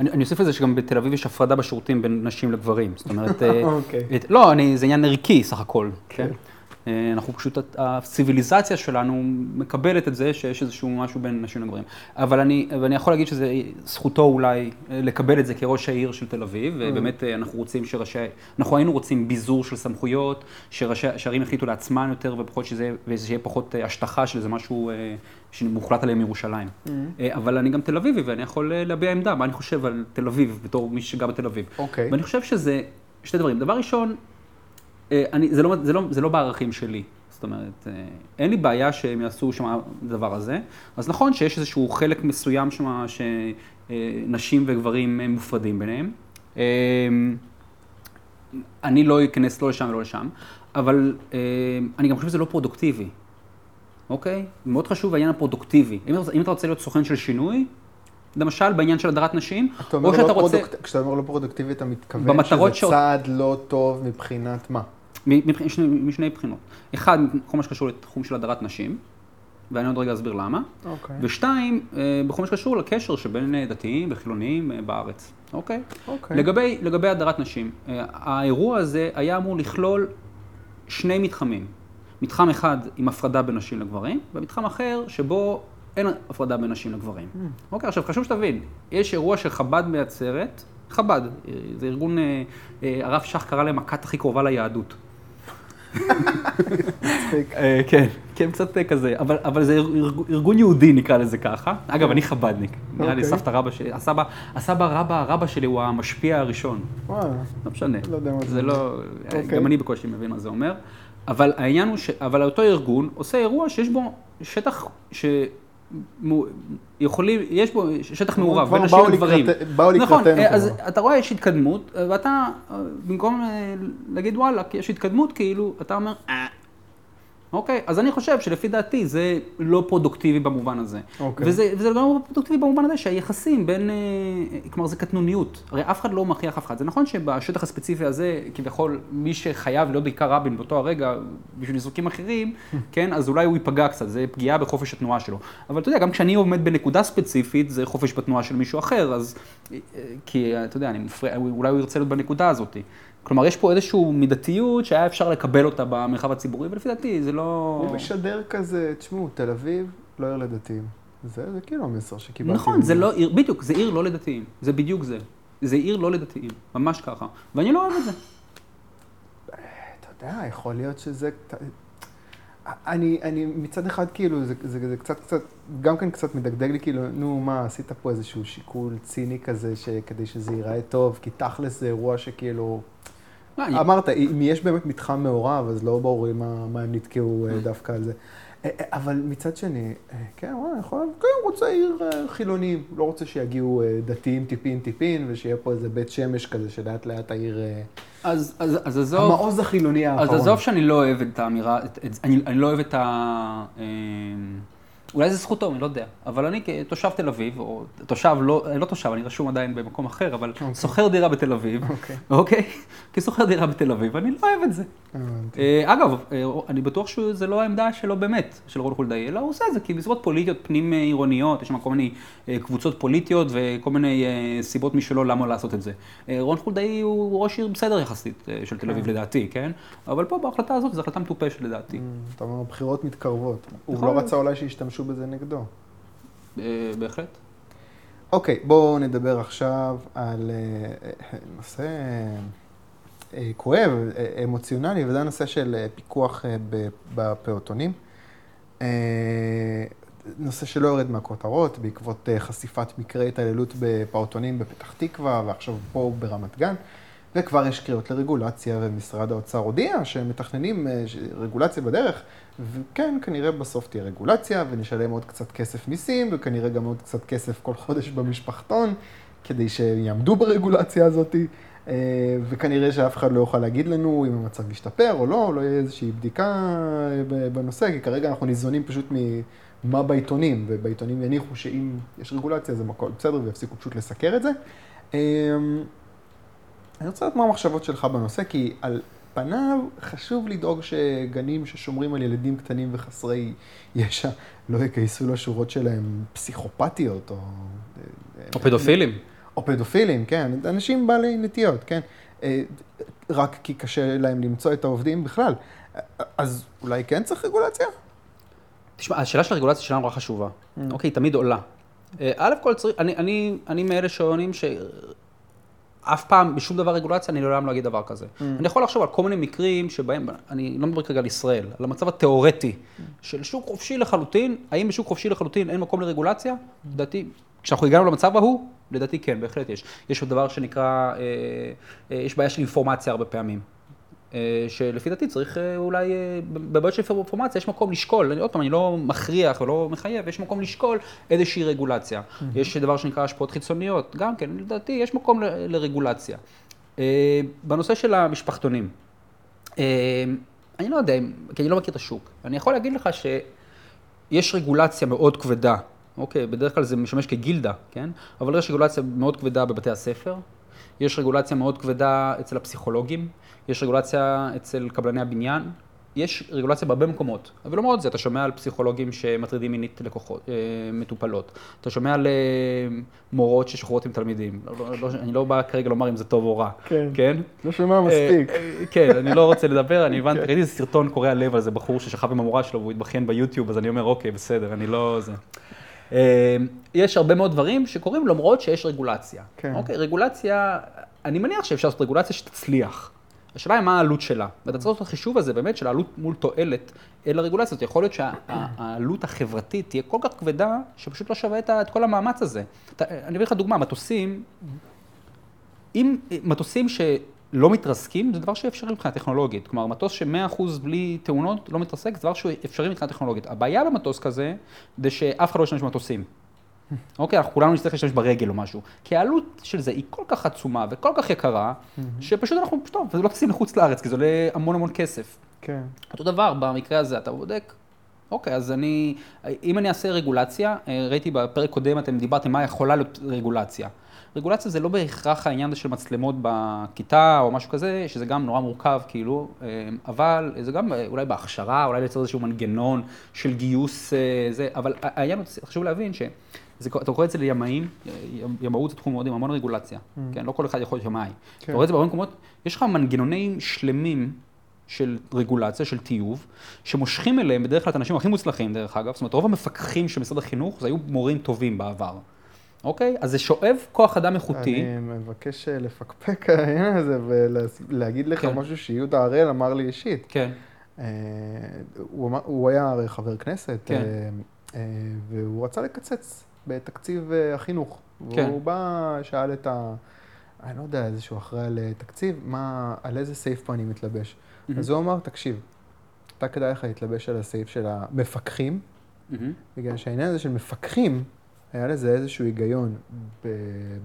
אני, אני אוסיף לזה שגם בתל אביב יש הפרדה בשירותים בין נשים לגברים. זאת אומרת, אה, (laughs) אוקיי. את- לא, אני, זה עניין ערכי סך הכל, כן. כן? אה, אנחנו פשוט, הציוויליזציה שלנו מקבלת את זה שיש איזשהו משהו בין נשים לגברים. אבל אני, ואני יכול להגיד שזה זכותו אולי אה, לקבל את זה כראש העיר של תל אביב, ובאמת אה, אנחנו רוצים שראשי, אנחנו היינו רוצים ביזור של סמכויות, שראשי הערים יחליטו לעצמם יותר ופחות שזה, ושיהיה פחות השטחה של איזה משהו שמוחלט עליהם מירושלים. אה, אבל אני גם תל אביבי ואני יכול להביע עמדה, מה אני חושב על תל אביב בתור מי שגר בתל אביב. אוקיי. ואני חושב שזה שתי דברים. דבר ראשון, אני, זה, לא, זה, לא, זה לא בערכים שלי. זאת אומרת, אה, אין לי בעיה שהם יעשו שם הדבר הזה. אז נכון שיש איזשהו חלק מסוים שם שנשים וגברים הם מופרדים ביניהם. אה, אני לא אכנס לא לשם ולא לשם, אבל אה, אני גם חושב שזה לא פרודוקטיבי, אוקיי? מאוד חשוב העניין הפרודוקטיבי. אם, אתה- אם אתה רוצה להיות סוכן של שינוי, למשל בעניין של הדרת נשים, או שאתה לא רוצה... פרודוקט... כשאתה אומר לא פרודוקטיבי, אתה מתכוון שזה שעות. צעד לא טוב מבחינת מה? מ- מבח- שני- משני בחינות. אחד, בכל מה שקשור לתחום של הדרת נשים, ואני עוד רגע אסביר למה. אוקיי. ושתיים, אה, בכל מה שקשור לקשר שבין אה, דתיים וחילונים אה, בארץ, אוקיי? אוקיי. לגבי, לגבי הדרת נשים, אה, האירוע הזה היה אמור לכלול שני מתחמים. מתחם אחד עם הפרדה בין נשים לגברים, ומתחם אחר שבו אין הפרדה בין נשים לגברים. אוקיי, עכשיו חשוב שתבין, יש אירוע שחב"ד מייצרת, חב"ד, אה, זה ארגון, אה, אה, הרב שך קרא להם הכת הכי קרובה ליהדות. אה, כן, כן, קצת כזה, אבל, זה ארג- ארגון יהודי נקרא לזה ככה. אגב, אני חבדניק. נראה לי אוקיי. סבתא רבא שלי, הסבא, הסבא רבא, רבא שלי הוא המשפיע הראשון. וואלה. לא משנה. לא יודע מה זה זה לא, אוקיי. גם אני בקושי מבין מה זה אומר. אבל העניין הוא ש... אבל אותו ארגון עושה אירוע שיש בו שטח ש... יכולים, יש בו שטח מעורב בין נשים. לקראת- באו נכון, לקראתנו אה, אז. אתה רואה יש התקדמות, ואתה, במקום אה, להגיד וואלה, כי יש התקדמות, כאילו, אתה אומר, אה. אוקיי, אז אני חושב שלפי דעתי זה לא פרודוקטיבי במובן הזה. אוקיי. וזה, וזה לא פרודוקטיבי במובן הזה שהיחסים בין, אה, כלומר זה קטנוניות. הרי אף אחד לא מכריח אף אחד. זה נכון שבשטח הספציפי הזה, כביכול, מי שחייב להיות בעיקר רבין באותו הרגע, בשביל עיסוקים אחרים, (laughs) כן, אז אולי הוא ייפגע קצת, זה פגיעה בחופש התנועה שלו. אבל אתה יודע, גם כשאני עומד בנקודה ספציפית, זה חופש בתנועה של מישהו אחר, אז... אה, כי, אתה יודע, אני מפריע, אולי הוא ירצה להיות בנקודה הזאת. כלומר, יש פה איזושהי מידתיות שהיה אפשר לקבל אותה במרחב הציבורי, ולפי דעתי זה לא... הוא משדר כזה, תשמעו, תל אביב, לא עיר לדתיים. זה זה כאילו המסר שקיבלתי. נכון, זה. לא עיר, בדיוק, זה עיר לא לדתיים. זה בדיוק זה. זה עיר לא לדתיים, ממש ככה. ואני לא אוהב את זה. אתה יודע, יכול להיות שזה... אני, אני מצד אחד כאילו, זה, זה, זה קצת קצת, גם כן קצת מדגדג לי, כאילו, נו, מה, עשית פה איזשהו שיקול ציני כזה, שכדי שזה ייראה טוב, כי תכלס זה אירוע שכאילו... אמרת, אם יש באמת מתחם מעורב, אז לא ברור מה, מה הם נתקעו אה, דווקא על זה. אבל מצד שני, אה, כן, וואי, יכול, כן, הוא רוצה עיר אה, חילונים, לא רוצה שיגיעו אה, דתיים טיפין טיפין, ושיהיה פה איזה בית שמש כזה, שלאט לאט העיר... אז, אז, אז עזוב, המעוז החילוני אז האחרון. עזוב שאני לא אוהב את האמירה, את, את, אני, אני לא אוהב את ה... אה, אולי זה זכותו, אני לא יודע. אבל אני כתושב תל אביב, או תושב, לא, לא תושב, אני רשום עדיין במקום אחר, אבל אוקיי. שוכר דירה בתל אביב, אוקיי. אוקיי? (laughs) כשוכר דירה בתל אביב, אני לא אוהב את זה. הבנתי. אה, אגב, אה, אני בטוח שזה לא העמדה שלו באמת, של רון חולדאי, אלא הוא עושה את זה כי מסיבות פוליטיות פנים עירוניות, יש שם כל מיני אה, קבוצות פוליטיות וכל מיני אה, סיבות משלו למה לעשות את זה. אה, רון חולדאי הוא ראש עיר בסדר יחסית אה, של תל אביב לדעתי, כן? אבל פה בהחלטה הזאת זו החלטה מטופשת לדעתי. Mm, אתה אומר, הבחירות מתקרבות. הוא יכול לא. רצה אולי שישתמשו בזה נגדו. אה, בהחלט. אוקיי, בואו נדבר עכשיו על אה, אה, נושא כואב, אמוציונלי, וזה הנושא של פיקוח בפעוטונים. נושא שלא יורד מהכותרות, בעקבות חשיפת מקרי התעללות בפעוטונים בפתח תקווה, ועכשיו פה ברמת גן. וכבר יש קריאות לרגולציה, ומשרד האוצר הודיע שהם מתכננים רגולציה בדרך, וכן, כנראה בסוף תהיה רגולציה, ונשלם עוד קצת כסף מיסים, וכנראה גם עוד קצת כסף כל חודש במשפחתון, כדי שיעמדו ברגולציה הזאת, אה, וכנראה שאף אחד לא יוכל להגיד לנו אם המצב ישתפר או לא, לא יהיה איזושהי בדיקה אה, בנושא, כי כרגע אנחנו ניזונים פשוט ממה בעיתונים, ובעיתונים יניחו שאם יש רגולציה זה הכל בסדר, ויפסיקו פשוט לסקר את זה. אה, אני רוצה לדעת מה המחשבות שלך בנושא, כי על פניו חשוב לדאוג שגנים ששומרים על ילדים קטנים וחסרי ישע לא יגייסו לשורות שלהם פסיכופתיות או... או פדופילים. או פדופילים, כן, אנשים בעלי נטיות, כן. אה, רק כי קשה להם למצוא את העובדים בכלל. אז אולי כן צריך רגולציה? תשמע, השאלה של הרגולציה שלנו נורא חשובה. Mm. אוקיי, תמיד עולה. אה, א' כל צריך, אני, אני, אני מאלה שעונים שאף פעם, בשום דבר רגולציה, אני לעולם לא אגיד דבר כזה. Mm. אני יכול לחשוב על כל מיני מקרים שבהם, אני לא מדבר כרגע על ישראל, על המצב התיאורטי Mm. של שוק חופשי לחלוטין, האם בשוק חופשי לחלוטין אין מקום לרגולציה? לדעתי, כשאנחנו הגענו למצב ההוא, לדעתי כן, בהחלט יש. יש עוד דבר שנקרא, אה, אה, יש בעיה של אינפורמציה הרבה פעמים. אה, שלפי דעתי צריך אה, אולי, אה, בבעיות של אינפורמציה יש מקום לשקול, עוד פעם, אני לא מכריח ולא מחייב, יש מקום לשקול איזושהי רגולציה. יש דבר שנקרא השפעות חיצוניות, גם כן, לדעתי יש מקום ל- לרגולציה. בנושא של המשפחתונים, אני לא יודע, כי אני לא מכיר את השוק. אני יכול להגיד לך שיש רגולציה מאוד כבדה, אוקיי, בדרך כלל זה משמש כגילדה, כן? אבל יש רגולציה מאוד כבדה בבתי הספר, יש רגולציה מאוד כבדה אצל הפסיכולוגים, יש רגולציה אצל קבלני הבניין, יש רגולציה בהרבה מקומות. אבל למרות זה, אתה שומע על פסיכולוגים שמטרידים מינית לקוחות, אה, מטופלות. אתה שומע על אה, מורות ששוחרות עם תלמידים. לא, לא, לא, אני לא בא כרגע לומר אם זה טוב או רע. כן. כן? לא שומע מספיק. אה, אה, כן, אני לא רוצה לדבר, אני (laughs) הבנתי, כן. ראיתי איזה סרטון קורע לב על איזה בחור ששכב עם המורה שלו והוא התבכיין ביוטיוב, אז אני אומר, אוקיי, בסדר, אני לא זה. אה, יש הרבה מאוד דברים שקורים למרות שיש רגולציה. כן. אוקיי, רגולציה, אני מניח שאפשר לעשות רגולציה שתצליח. השאלה היא מה העלות שלה. ואתה צריך לעשות את החישוב הזה באמת של העלות מול תועלת אל הרגולציה. יכול להיות שהעלות החברתית תהיה כל כך כבדה, שפשוט לא שווה את כל המאמץ הזה. אני אביא לך דוגמה, מטוסים, אם מטוסים שלא מתרסקים, זה דבר שאפשרי מבחינה טכנולוגית. כלומר, מטוס ש-100% בלי תאונות לא מתרסק, זה דבר שהוא אפשרי מבחינה טכנולוגית. הבעיה במטוס כזה, זה שאף אחד לא ישתמש במטוסים. (laughs) אוקיי, אנחנו כולנו נצטרך להשתמש ברגל או משהו. כי העלות של זה היא כל כך עצומה וכל כך יקרה, שפשוט אנחנו, טוב, וזה לא טסים לחוץ לארץ, כי זה עולה המון המון כסף. כן. אותו דבר, במקרה הזה אתה בודק, אוקיי, אז אני, אם אני אעשה רגולציה, אה, ראיתי בפרק קודם, אתם דיברתם מה יכולה להיות רגולציה. רגולציה זה לא בהכרח העניין הזה של מצלמות בכיתה או משהו כזה, שזה גם נורא מורכב כאילו, אה, אבל זה גם אה, אולי בהכשרה, אולי לייצר איזשהו מנגנון של גיוס אה, זה, אבל העניין, הוא, חשוב להבין ש... זה, אתה קורא את זה לימאים, ימאות זה תחום מאוד עם המון רגולציה, כן? לא כל אחד יכול להיות ימאי. כן. אתה רואה את זה בהרבה מקומות, יש לך מנגנונים שלמים של רגולציה, של טיוב, שמושכים אליהם בדרך כלל את האנשים הכי מוצלחים, דרך אגב. זאת אומרת, רוב המפקחים של משרד החינוך, זה היו מורים טובים בעבר. אוקיי? אז זה שואב כוח אדם איכותי. אני מבקש אה, לפקפק העניין הזה ולהגיד לך כן. משהו שיהודה הראל אמר לי אישית. כן, אה, הוא אמר- הוא היה הרי חבר כנסת, כן. אה, אה, והוא רצה לקצץ בתקציב החינוך. כן. והוא בא, שאל את ה... אני לא יודע, איזשהו אחראי על תקציב, מה, על איזה סעיף פה אני מתלבש. מהמם. אז הוא אמר, תקשיב, אתה כדאי לך להתלבש על הסעיף של המפקחים, מהמם. בגלל שהעניין הזה של מפקחים, היה לזה איזשהו היגיון ב-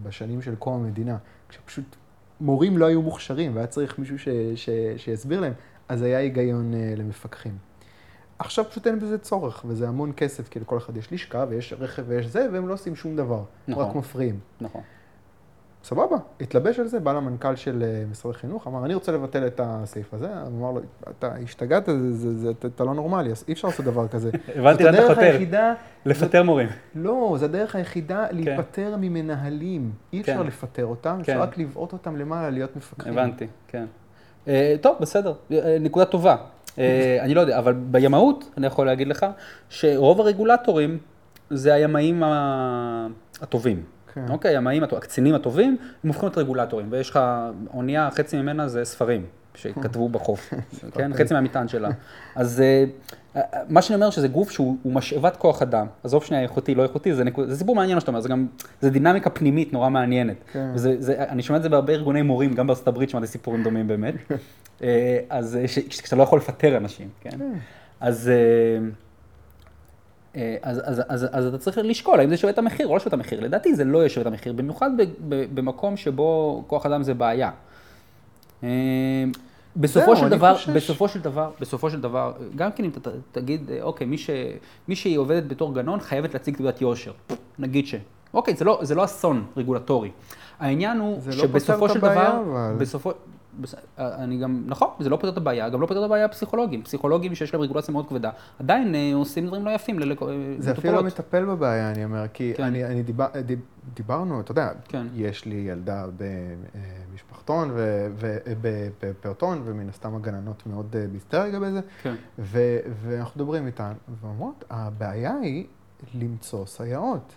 בשנים של קום המדינה, כשפשוט מורים לא היו מוכשרים והיה צריך מישהו ש, ש, שיסביר להם, אז היה היגיון אה, למפקחים. עכשיו פשוט אין בזה צורך, וזה המון כסף, כי לכל אחד יש לשכה ויש רכב ויש זה, והם לא עושים שום דבר, נכון. רק מפריעים. נכון. סבבה, התלבש על זה, בא למנכ"ל של אה, משרד החינוך, אמר, אני רוצה לבטל את הסעיף הזה, אמר לו, אתה השתגעת, אתה, לא נורמלי, אי אפשר לעשות דבר כזה. (laughs) הבנתי לאן אתה חותר. לפטר מורים. לא, זו הדרך היחידה להיפטר ממנהלים. אי אפשר כן. לפטר אותם, כן. אפשר רק לבעוט אותם למעלה, להיות מפקחים. הבנתי, כן. אה, טוב, בסדר, אה, נקודה טובה. אני לא יודע, אבל בימאות, אני יכול להגיד לך, שרוב הרגולטורים זה הימאים הטובים. כן. אוקיי, הימאים, הטוב- הקצינים הטובים, הם הופכים להיות רגולטורים, ויש לך אונייה, חצי ממנה זה ספרים שכתבו בחוף, (laughs) כן? חצי מהמטען שלה. אז אה, אה, מה שאני אומר, שזה גוף שהוא הוא משאבת כוח אדם, עזוב שנייה איכותי, לא איכותי, זה, נקוד, זה סיפור מעניין מה שאתה אומר, זה גם, זה דינמיקה פנימית נורא מעניינת. כן. וזה, זה, אני שומע את זה בהרבה ארגוני מורים, גם בארצות הברית שמעתי סיפורים דומים באמת. (laughs) אה, אז כשאתה לא יכול לפטר אנשים, כן? כן. אז, אז, אז, אז, אז אתה צריך לשקול האם זה שווה את המחיר או לא שווה את המחיר. לדעתי זה לא ישווה את המחיר, במיוחד ב, ב, במקום שבו כוח אדם זה בעיה. אה, בסופו של דבר, חושש. בסופו של דבר, בסופו של דבר, גם כן אם אתה תגיד, אה, אוקיי, מי, ש, מי שהיא עובדת בתור גנון חייבת להציג תעודת יושר, נגיד ש... אוקיי, זה לא, זה לא אסון רגולטורי. העניין הוא לא שבסופו את של דבר, אבל. בסופו, בס- אני גם, נכון, זה לא פותר את הבעיה, גם לא פותר את הבעיה הפסיכולוגים. פסיכולוגים שיש להם רגולציה מאוד כבדה, עדיין אה, עושים דברים לא יפים למטופלות. זה אפילו לא מטפל בבעיה, אני אומר, כי כן. אני, אני דיבר, דיב, דיברנו, אתה יודע, כן. יש לי ילדה במשפחתון ובפעוטון, ומן הסתם הגננות מאוד אה, בהיסטריה לגבי זה, כן. ו, ואנחנו מדברים איתן, ואומרות, הבעיה היא למצוא סייעות.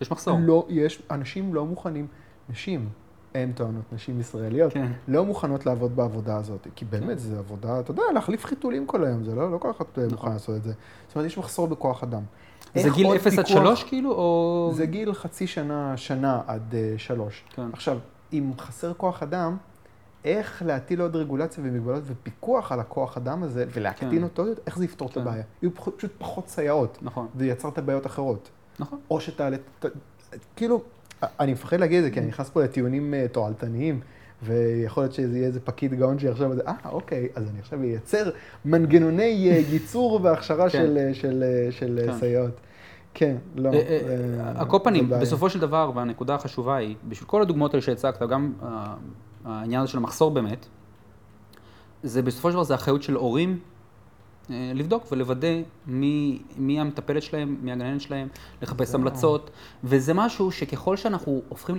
יש מחסור. לא, יש, אנשים לא מוכנים, נשים, הן טוענות, נשים ישראליות, כן. לא מוכנות לעבוד בעבודה הזאת, כי באמת זו עבודה, אתה יודע, להחליף חיתולים כל היום, זה לא, לא כל אחד אה, מוכן לעשות את זה. זאת אומרת, יש מחסור בכוח אדם. זה גיל עוד 0 עד פיקוח- 3 כאילו, או... זה גיל חצי שנה, שנה עד uh, שלוש. כן. עכשיו, אם חסר כוח אדם, איך להטיל עוד רגולציה ומגבלות ופיקוח על הכוח אדם הזה ולהקטין כן. אותו, איך זה יפתור את כן. הבעיה? יהיו פשוט פחות סייעות, נכון, ויצרת בעיות אחרות. נכון. או שתעלה, ת, כאילו, אני מפחד להגיד את זה, כי אני נכנס פה לטיעונים אה, תועלתניים, ויכול להיות שזה יהיה איזה פקיד גאון שיחשוב על זה, אה, אוקיי, אז אני עכשיו אייצר מנגנוני אה, ייצור והכשרה כן. של, אה, של, של כן. סייעות. כן, לא. על כל פנים. בסופו של דבר, והנקודה החשובה היא, בשביל כל הדוגמאות האלה שהצגת, גם העניין הזה של המחסור באמת, זה בסופו של דבר זה אחריות של הורים לבדוק ולוודא מי, מי המטפלת שלהם, מי הגננת שלהם, לחפש. המלצות, וזה משהו שככל שאנחנו הופכים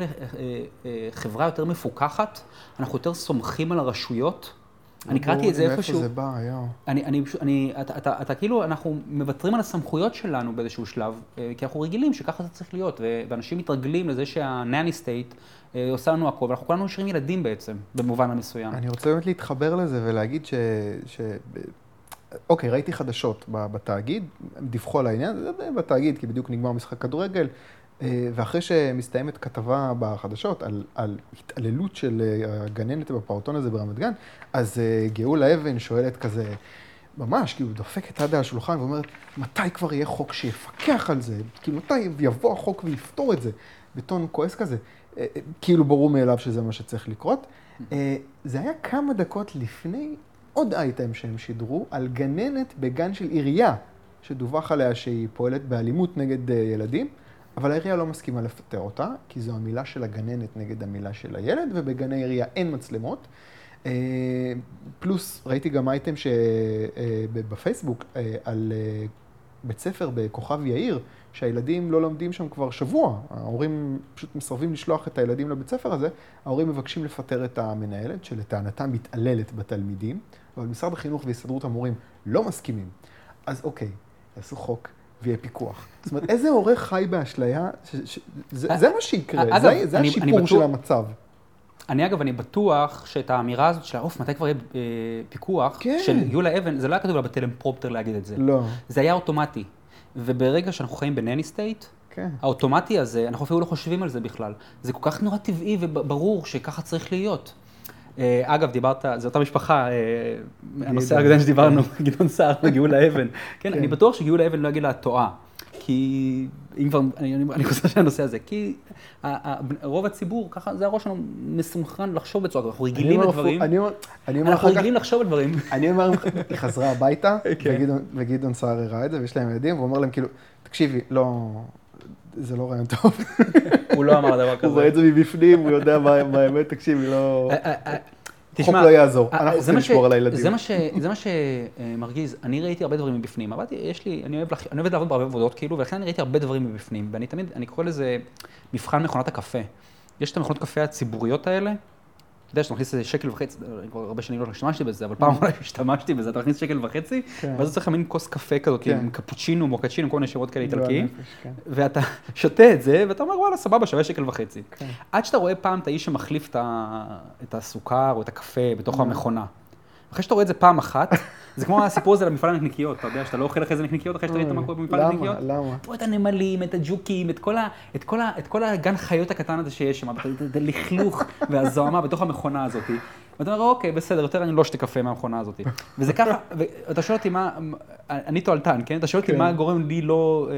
לחברה יותר מפוקחת, אנחנו יותר סומכים על הרשויות אני קראתי את זה איפשהו. מאיפה זה בא, יואו. אני, אני, אני, אתה, אתה, אתה כאילו, אנחנו מוותרים על הסמכויות שלנו באיזשהו שלב, אה, כי אנחנו רגילים שככה זה צריך להיות, ואנשים מתרגלים לזה שהנני סטייט עושה לנו הכל, ואנחנו כולנו נשארים ילדים בעצם, במובן המסוים. אני רוצה באמת להתחבר לזה ולהגיד ש... אוקיי, ראיתי חדשות בתאגיד, הם דיווחו על העניין, זה בתאגיד, כי בדיוק נגמר משחק כדורגל, אה, ואחרי שמסתיימת כתבה בחדשות על, על התעללות של אה, הגננת בפעוטון הזה ברמת גן, אז אה, גאולה אבן שואלת כזה, ממש, כאילו דופקת עד על השולחן ואומרת, מתי כבר יהיה חוק שיפקח על זה? כאילו, מתי יבוא החוק ויפתור את זה? בטון כועס כזה. כאילו ברור מאליו שזה מה שצריך לקרות. אה, זה היה כמה דקות לפני עוד אייטם שהם שידרו על גננת בגן של עירייה, שדווח עליה שהיא פועלת באלימות נגד אה, ילדים, אבל העירייה לא מסכימה לפטר אותה, כי זו המילה של הגננת נגד המילה של הילד, ובגני עירייה אין מצלמות. אה, פלוס, ראיתי גם אייטם שבפייסבוק על אה, בית ספר בכוכב יאיר, שהילדים לא לומדים שם כבר שבוע. ההורים פשוט מסרבים לשלוח את הילדים לבית ספר הזה, ההורים מבקשים לפטר את המנהלת, שלטענתם מתעללת בתלמידים, אבל משרד החינוך והסתדרות המורים לא מסכימים. אז אוקיי, יעשו חוק ויהיה פיקוח. זאת אומרת, איזה הורה חי באשליה, ש, ש, זה, זה מה שיקרה, אגב, זה, זה אני- השיפור אני בטוח- של המצב. אני אגב, אני בטוח שאת האמירה הזאת של העוף, מתי כבר יהיה אה, פיקוח, כן. של גאולה אבן, זה לא היה כתוב לה בטלפרומפטר להגיד את זה. לא, זה היה אוטומטי. וברגע שאנחנו חיים ב nanny state, כן. האוטומטי הזה, אנחנו אפילו לא חושבים על זה בכלל. זה כל כך נורא טבעי וברור שככה צריך להיות. אה, אגב, דיברת, זו אותה משפחה, אה, הנושא. הקודם שדיברנו, (laughs) גדעון סער וגאולה אבן. כן, כן. אני בטוח שגאולה אבן לא יגיד לה, את טועה. כי אם כבר, אני, חושב שהנושא הזה, כי רוב הציבור, ככה, זה הראש שלנו מסונכרן לחשוב בצורה כזאת, אנחנו רגילים לדברים, אנחנו רגילים לחשוב על דברים. (laughs) אני אומר, היא חזרה הביתה, (laughs) כן. וגדעון סער הראה את זה, ויש להם ילדים, והוא אומר להם כאילו, תקשיבי, לא, זה לא רעיון טוב. הוא לא אמר דבר כזה. הוא רואה את זה מבפנים, הוא יודע מה האמת, תקשיבי, לא... אה, אה, אה, חוק תשמע, לא יעזור, אנחנו צריכים לשמור על הילדים. זה מה שמרגיז, אני ראיתי הרבה דברים מבפנים, עבדתי, יש לי, אני אוהב לעבוד בהרבה עבודות כאילו, ולכן אני ראיתי הרבה דברים מבפנים, ואני תמיד, אני קורא לזה מבחן מכונת הקפה. יש את המכונות קפה הציבוריות האלה, יודע שאתה מכניס שקל וחצי, כבר הרבה שנים לא השתמשתי בזה, אבל פעם אולי השתמשתי בזה, אתה מכניס שקל וחצי, כן. ואז אתה צריך מין כוס קפה כזאת, כן. עם קפוצ'ינו, מוקצ'ינו, כל מיני שמות כאלה גועל איטלקיים, כן. ואתה (laughs) שותה את זה, ואתה אומר, וואלה, סבבה, שווה שקל וחצי. עד שאתה רואה פעם את האיש שמחליף. את הסוכר או את הקפה בתוך המכונה. אחרי שאתה רואה את זה פעם אחת, (laughs) זה כמו הסיפור הזה למפעל הנקניקיות, אתה יודע, שאתה לא אוכל אחרי זה נקניקיות, אחרי שאתה ראית מה קורה במפעל למה? הנקניקיות. למה? אתה רואה את הנמלים, את הג'וקים, את כל, ה... את, כל ה... את כל הגן חיות הקטן הזה שיש שם, את את הלכלוך (laughs) והזוהמה בתוך המכונה הזאת. ואתה אומר, אוקיי, בסדר, יותר אני לא אשתה קפה מהמכונה הזאת. (laughs) וזה ככה, ואתה שואל אותי מה, אני תועלתן, כן? אתה שואל אותי כן. מה גורם לי לא... אה,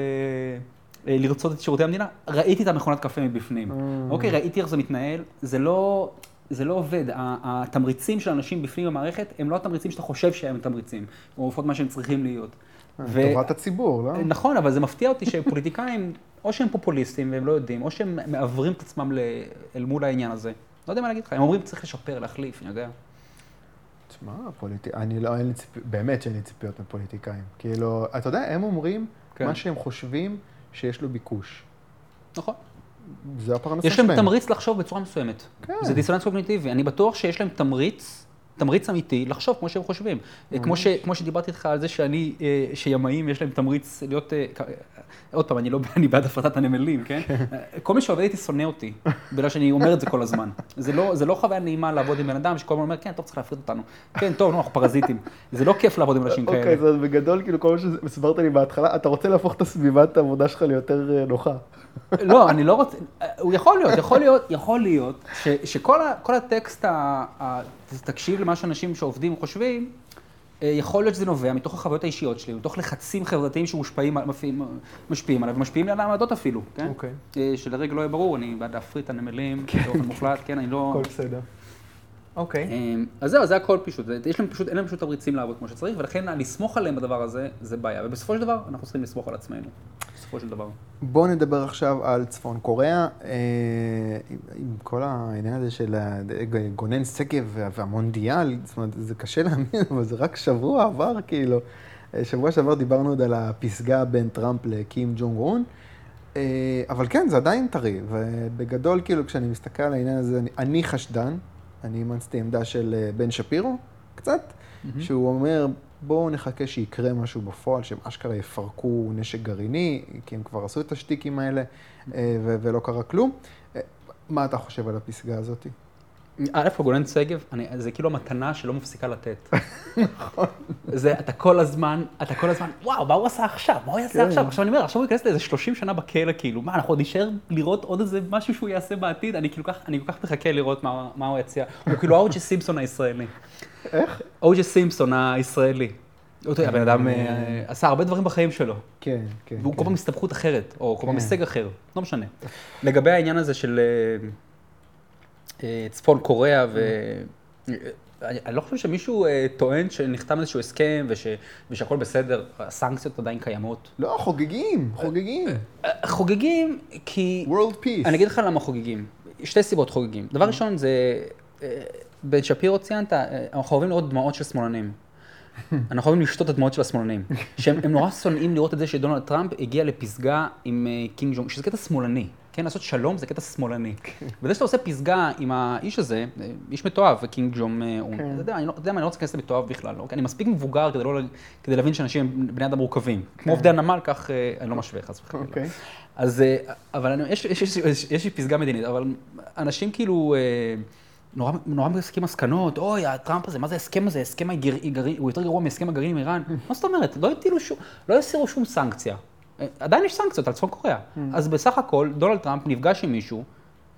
אה, לרצות את שירותי המדינה, ראיתי את המכונת קפה מבפנים. Mm. אוקיי, ראיתי איך זה מתנהל, זה לא, זה לא עובד. התמריצים של אנשים בפנים במערכת הם לא התמריצים שאתה חושב שהם תמריצים, או לפחות מה שהם צריכים להיות. ו- טובת הציבור, לא? נכון, אבל זה מפתיע אותי שפוליטיקאים, או שהם פופוליסטים והם לא יודעים, או שהם מעוורים את עצמם אל מול העניין הזה. לא יודע מה להגיד לך, הם אומרים צריך לשפר, להחליף, אני יודע. תשמע, פוליטי... אני לא, אין לי ציפיות, באמת שאין לי ציפיות מפוליטיקאים. כאילו, אתה יודע, הם אומרים כן. מה שהם חושבים שיש לו ביקוש. נכון. זה הפרנסה יש שלהם. להם תמריץ לחשוב בצורה מסוימת. כן. זה דיסוננס קוגניטיבי. אני בטוח שיש להם תמריץ, תמריץ אמיתי, לחשוב כמו שהם חושבים. כמו, ש, כמו שדיברתי איתך על זה שאני, אה, שימאים יש להם תמריץ להיות, אה, עוד פעם, אני לא אני בעד הפרטת הנמלים, כן? אה, כל מי שעובד איתי שונא אותי, בגלל שאני אומר את זה כל הזמן. זה לא, זה לא חוויה נעימה לעבוד עם בן אדם שכל הזמן אומר, כן, טוב, צריך להפריט אותנו. כן, טוב, נו, אנחנו פרזיטים. זה לא כיף לעבוד עם אנשים כאלה. אוקיי, אז בגדול, כאילו, כל מה שהסברת לי בהתחלה, אתה רוצה להפוך את הסביבת העבודה שלך ליותר אה, נוחה. לא, אני לא רוצה, הוא יכול להיות, יכול להיות, יכול להיות, ש, שכל ה, הטקסט, ה, ה, תקשיב למה שאנשים שעובדים חושבים, אה, יכול להיות שזה נובע מתוך החוויות האישיות שלי, מתוך לחצים חברתיים שמושפעים, מפעים- משפיעים עליו, ומשפיעים לי על העמדות אפילו, כן? אוקיי. אה, שלרגע לא יהיה ברור, אני בעד להפריט את הנמלים באופן מוחלט, כן, אני לא... הכל בסדר. אוקיי. אה, אז זהו, זה הכל פשוט, יש להם פשוט, אין להם פשוט תמריצים לעבוד כמו שצריך, ולכן לסמוך עליהם בדבר הזה, זה בעיה, ובסופו של דבר, אנחנו צריכים לסמוך על עצמנו, בסופו של דבר. בואו נדבר עכשיו על צפון קוריאה, אה, עם, כל העניין הזה של גונן שגב וה- והמונדיאל, זאת אומרת, זה קשה להאמין, אבל זה רק שבוע עבר, כאילו. אה, שבוע שעבר דיברנו עוד על הפסגה בין טראמפ לקים ג'ונג רון, אה, אבל כן, זה עדיין טרי, ובגדול, כאילו, כשאני מסתכל על העניין הזה, אני, אני חשדן, אני אימצתי עמדה של אה, בן שפירו, קצת, שהוא אומר, בואו נחכה שיקרה משהו בפועל, שהם אשכרה יפרקו נשק גרעיני, כי הם כבר עשו את השטיקים האלה, אה, ולא קרה כלום. אה, מה אתה חושב על הפסגה הזאת? א', גולן שגב, זה כאילו המתנה שלא מפסיקה לתת. (laughs) זה, אתה כל הזמן, אתה כל הזמן, וואו, מה הוא עשה עכשיו? מה הוא יעשה כן. עכשיו? עכשיו אני אומר, עכשיו הוא ייכנס לאיזה 30 שנה בכלא, כאילו, מה, אנחנו עוד נשאר לראות עוד איזה משהו שהוא יעשה בעתיד? אני כאילו כך, אני כל כך מחכה לראות מה, מה הוא יציע. הוא כאילו אוג'י סימפסון הישראלי. איך? אוג'י סימפסון הישראלי. אותו, הבן אדם אה, עשה הרבה דברים בחיים שלו. כן, כן. והוא כן. כל פעם הסתבכות אחרת, או כל פעם כן. הישג אחר, לא משנה. (laughs) לגבי העניין הזה של אה, צפון קוריאה, ו... אה, אני אני לא חושב שמישהו אה, טוען שנחתם איזשהו הסכם וש, ושהכול בסדר, הסנקציות עדיין קיימות. לא, חוגגים, חוגגים. אה, חוגגים כי... World Peace. אני אגיד לך למה חוגגים. שתי סיבות חוגגים. דבר ראשון זה, אה, בן שפירו ציינת, אה, אנחנו אוהבים לראות דמעות של שמאלנים. אנחנו אוהבים לשתות את הדמעות של השמאלנים. שהם הם נורא שונאים לראות את זה שדונלד טראמפ הגיע לפסגה עם אה, קים ג'ונג, שזה קטע שמאלני. כן, לעשות שלום זה קטע שמאלני. וזה שאתה עושה פסגה עם האיש הזה, אה, איש מתועב, קים אה, און, כן. אתה יודע, אני לא- אני לא רוצה להיכנס למתועב בכלל, אוקיי? אני מספיק מבוגר כדי לא- כדי להבין שאנשים הם בני אדם מורכבים. כמו עובדי הנמל, כך אה, אני לא משווה, חס וחלילה. אוקיי. אז, אה, אבל יש, לי פסגה מדינית, אבל אנשים כאילו אה, נורא, נורא מסיקים מסקנות, אוי, הטראמפ הזה, מה זה ההסכם הזה, ההסכם הגרעיני, הוא יותר גרוע מהסכם הגרעין עם איראן. (laughs) מה זאת אומרת? לא הטילו שום, לא הסירו שום סנקציה. עדיין יש סנקציות על צפון קוריאה. אז בסך הכל, דונלד טראמפ נפגש עם מישהו,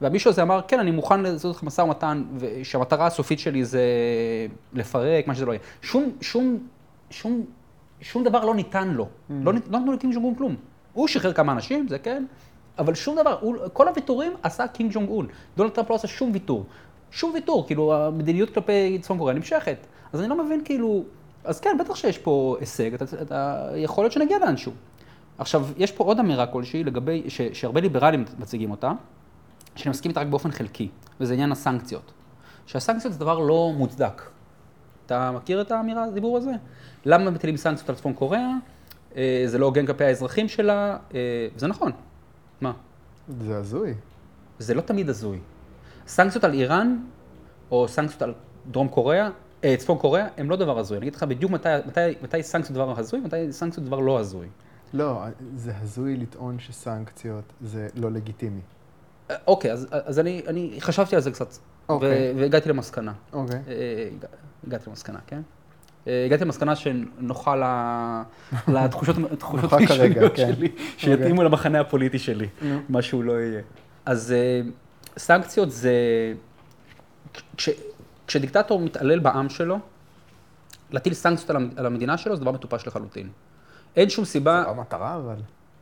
והמישהו הזה אמר, כן, אני מוכן לעשות לך משא ומתן, ושהמטרה הסופית שלי זה לפרק, מה שזה לא יהיה. שום, שום, שום, שום דבר לא ניתן לו. לא, נת- לא נתנו לקינג ג'ונג און כלום. הוא שחרר כמה אנשים, זה כן, אבל שום דבר, הוא, כל הוויתורים עשה קים ג'ונג און. דונלד טראמפ לא עשה שום ויתור. שום ויתור, כאילו המדיניות כלפי צפון קוריאה נמשכת. אז אני לא מבין כאילו, אז כן, בטח שיש פה הישג, אתה, אתה, יכול להיות שנגיע לאנשהו. עכשיו, יש פה עוד אמירה כלשהי לגבי, ש, שהרבה ליברלים מציגים אותה, שאני מסכים איתה רק באופן חלקי, וזה עניין הסנקציות. שהסנקציות זה דבר לא מוצדק. אתה מכיר את האמירה, הדיבור הזה? למה מטילים סנקציות על צפון קוריאה? אה, זה לא הוגן כלפי האזרחים שלה, אה, וזה נכון. מה? זה הזוי. זה לא תמיד הזוי. סנקציות על איראן, או סנקציות על דרום קוריאה, אה, צפון קוריאה, הם לא דבר הזוי. אני אגיד לך בדיוק מתי, מתי, מתי סנקציות דבר הזוי, מתי סנקציות דבר לא הזוי. לא, זה הזוי לטעון שסנקציות זה לא לגיטימי. אה, אוקיי, אז, אז אני, אני חשבתי על זה קצת, אוקיי. ו- והגעתי למסקנה. אוקיי. אה, הגע- הגעתי למסקנה, כן? אה, הגעתי למסקנה שנוחה לתחושות (laughs) האישיות כן. שלי, שיתאימו למחנה הפוליטי שלי. מה שהוא לא יהיה. אז סנקציות זה... כש- כשדיקטטור מתעלל בעם שלו, להטיל סנקציות על המדינה שלו זה דבר מטופש לחלוטין. אין שום סיבה... זה לא המטרה, אבל.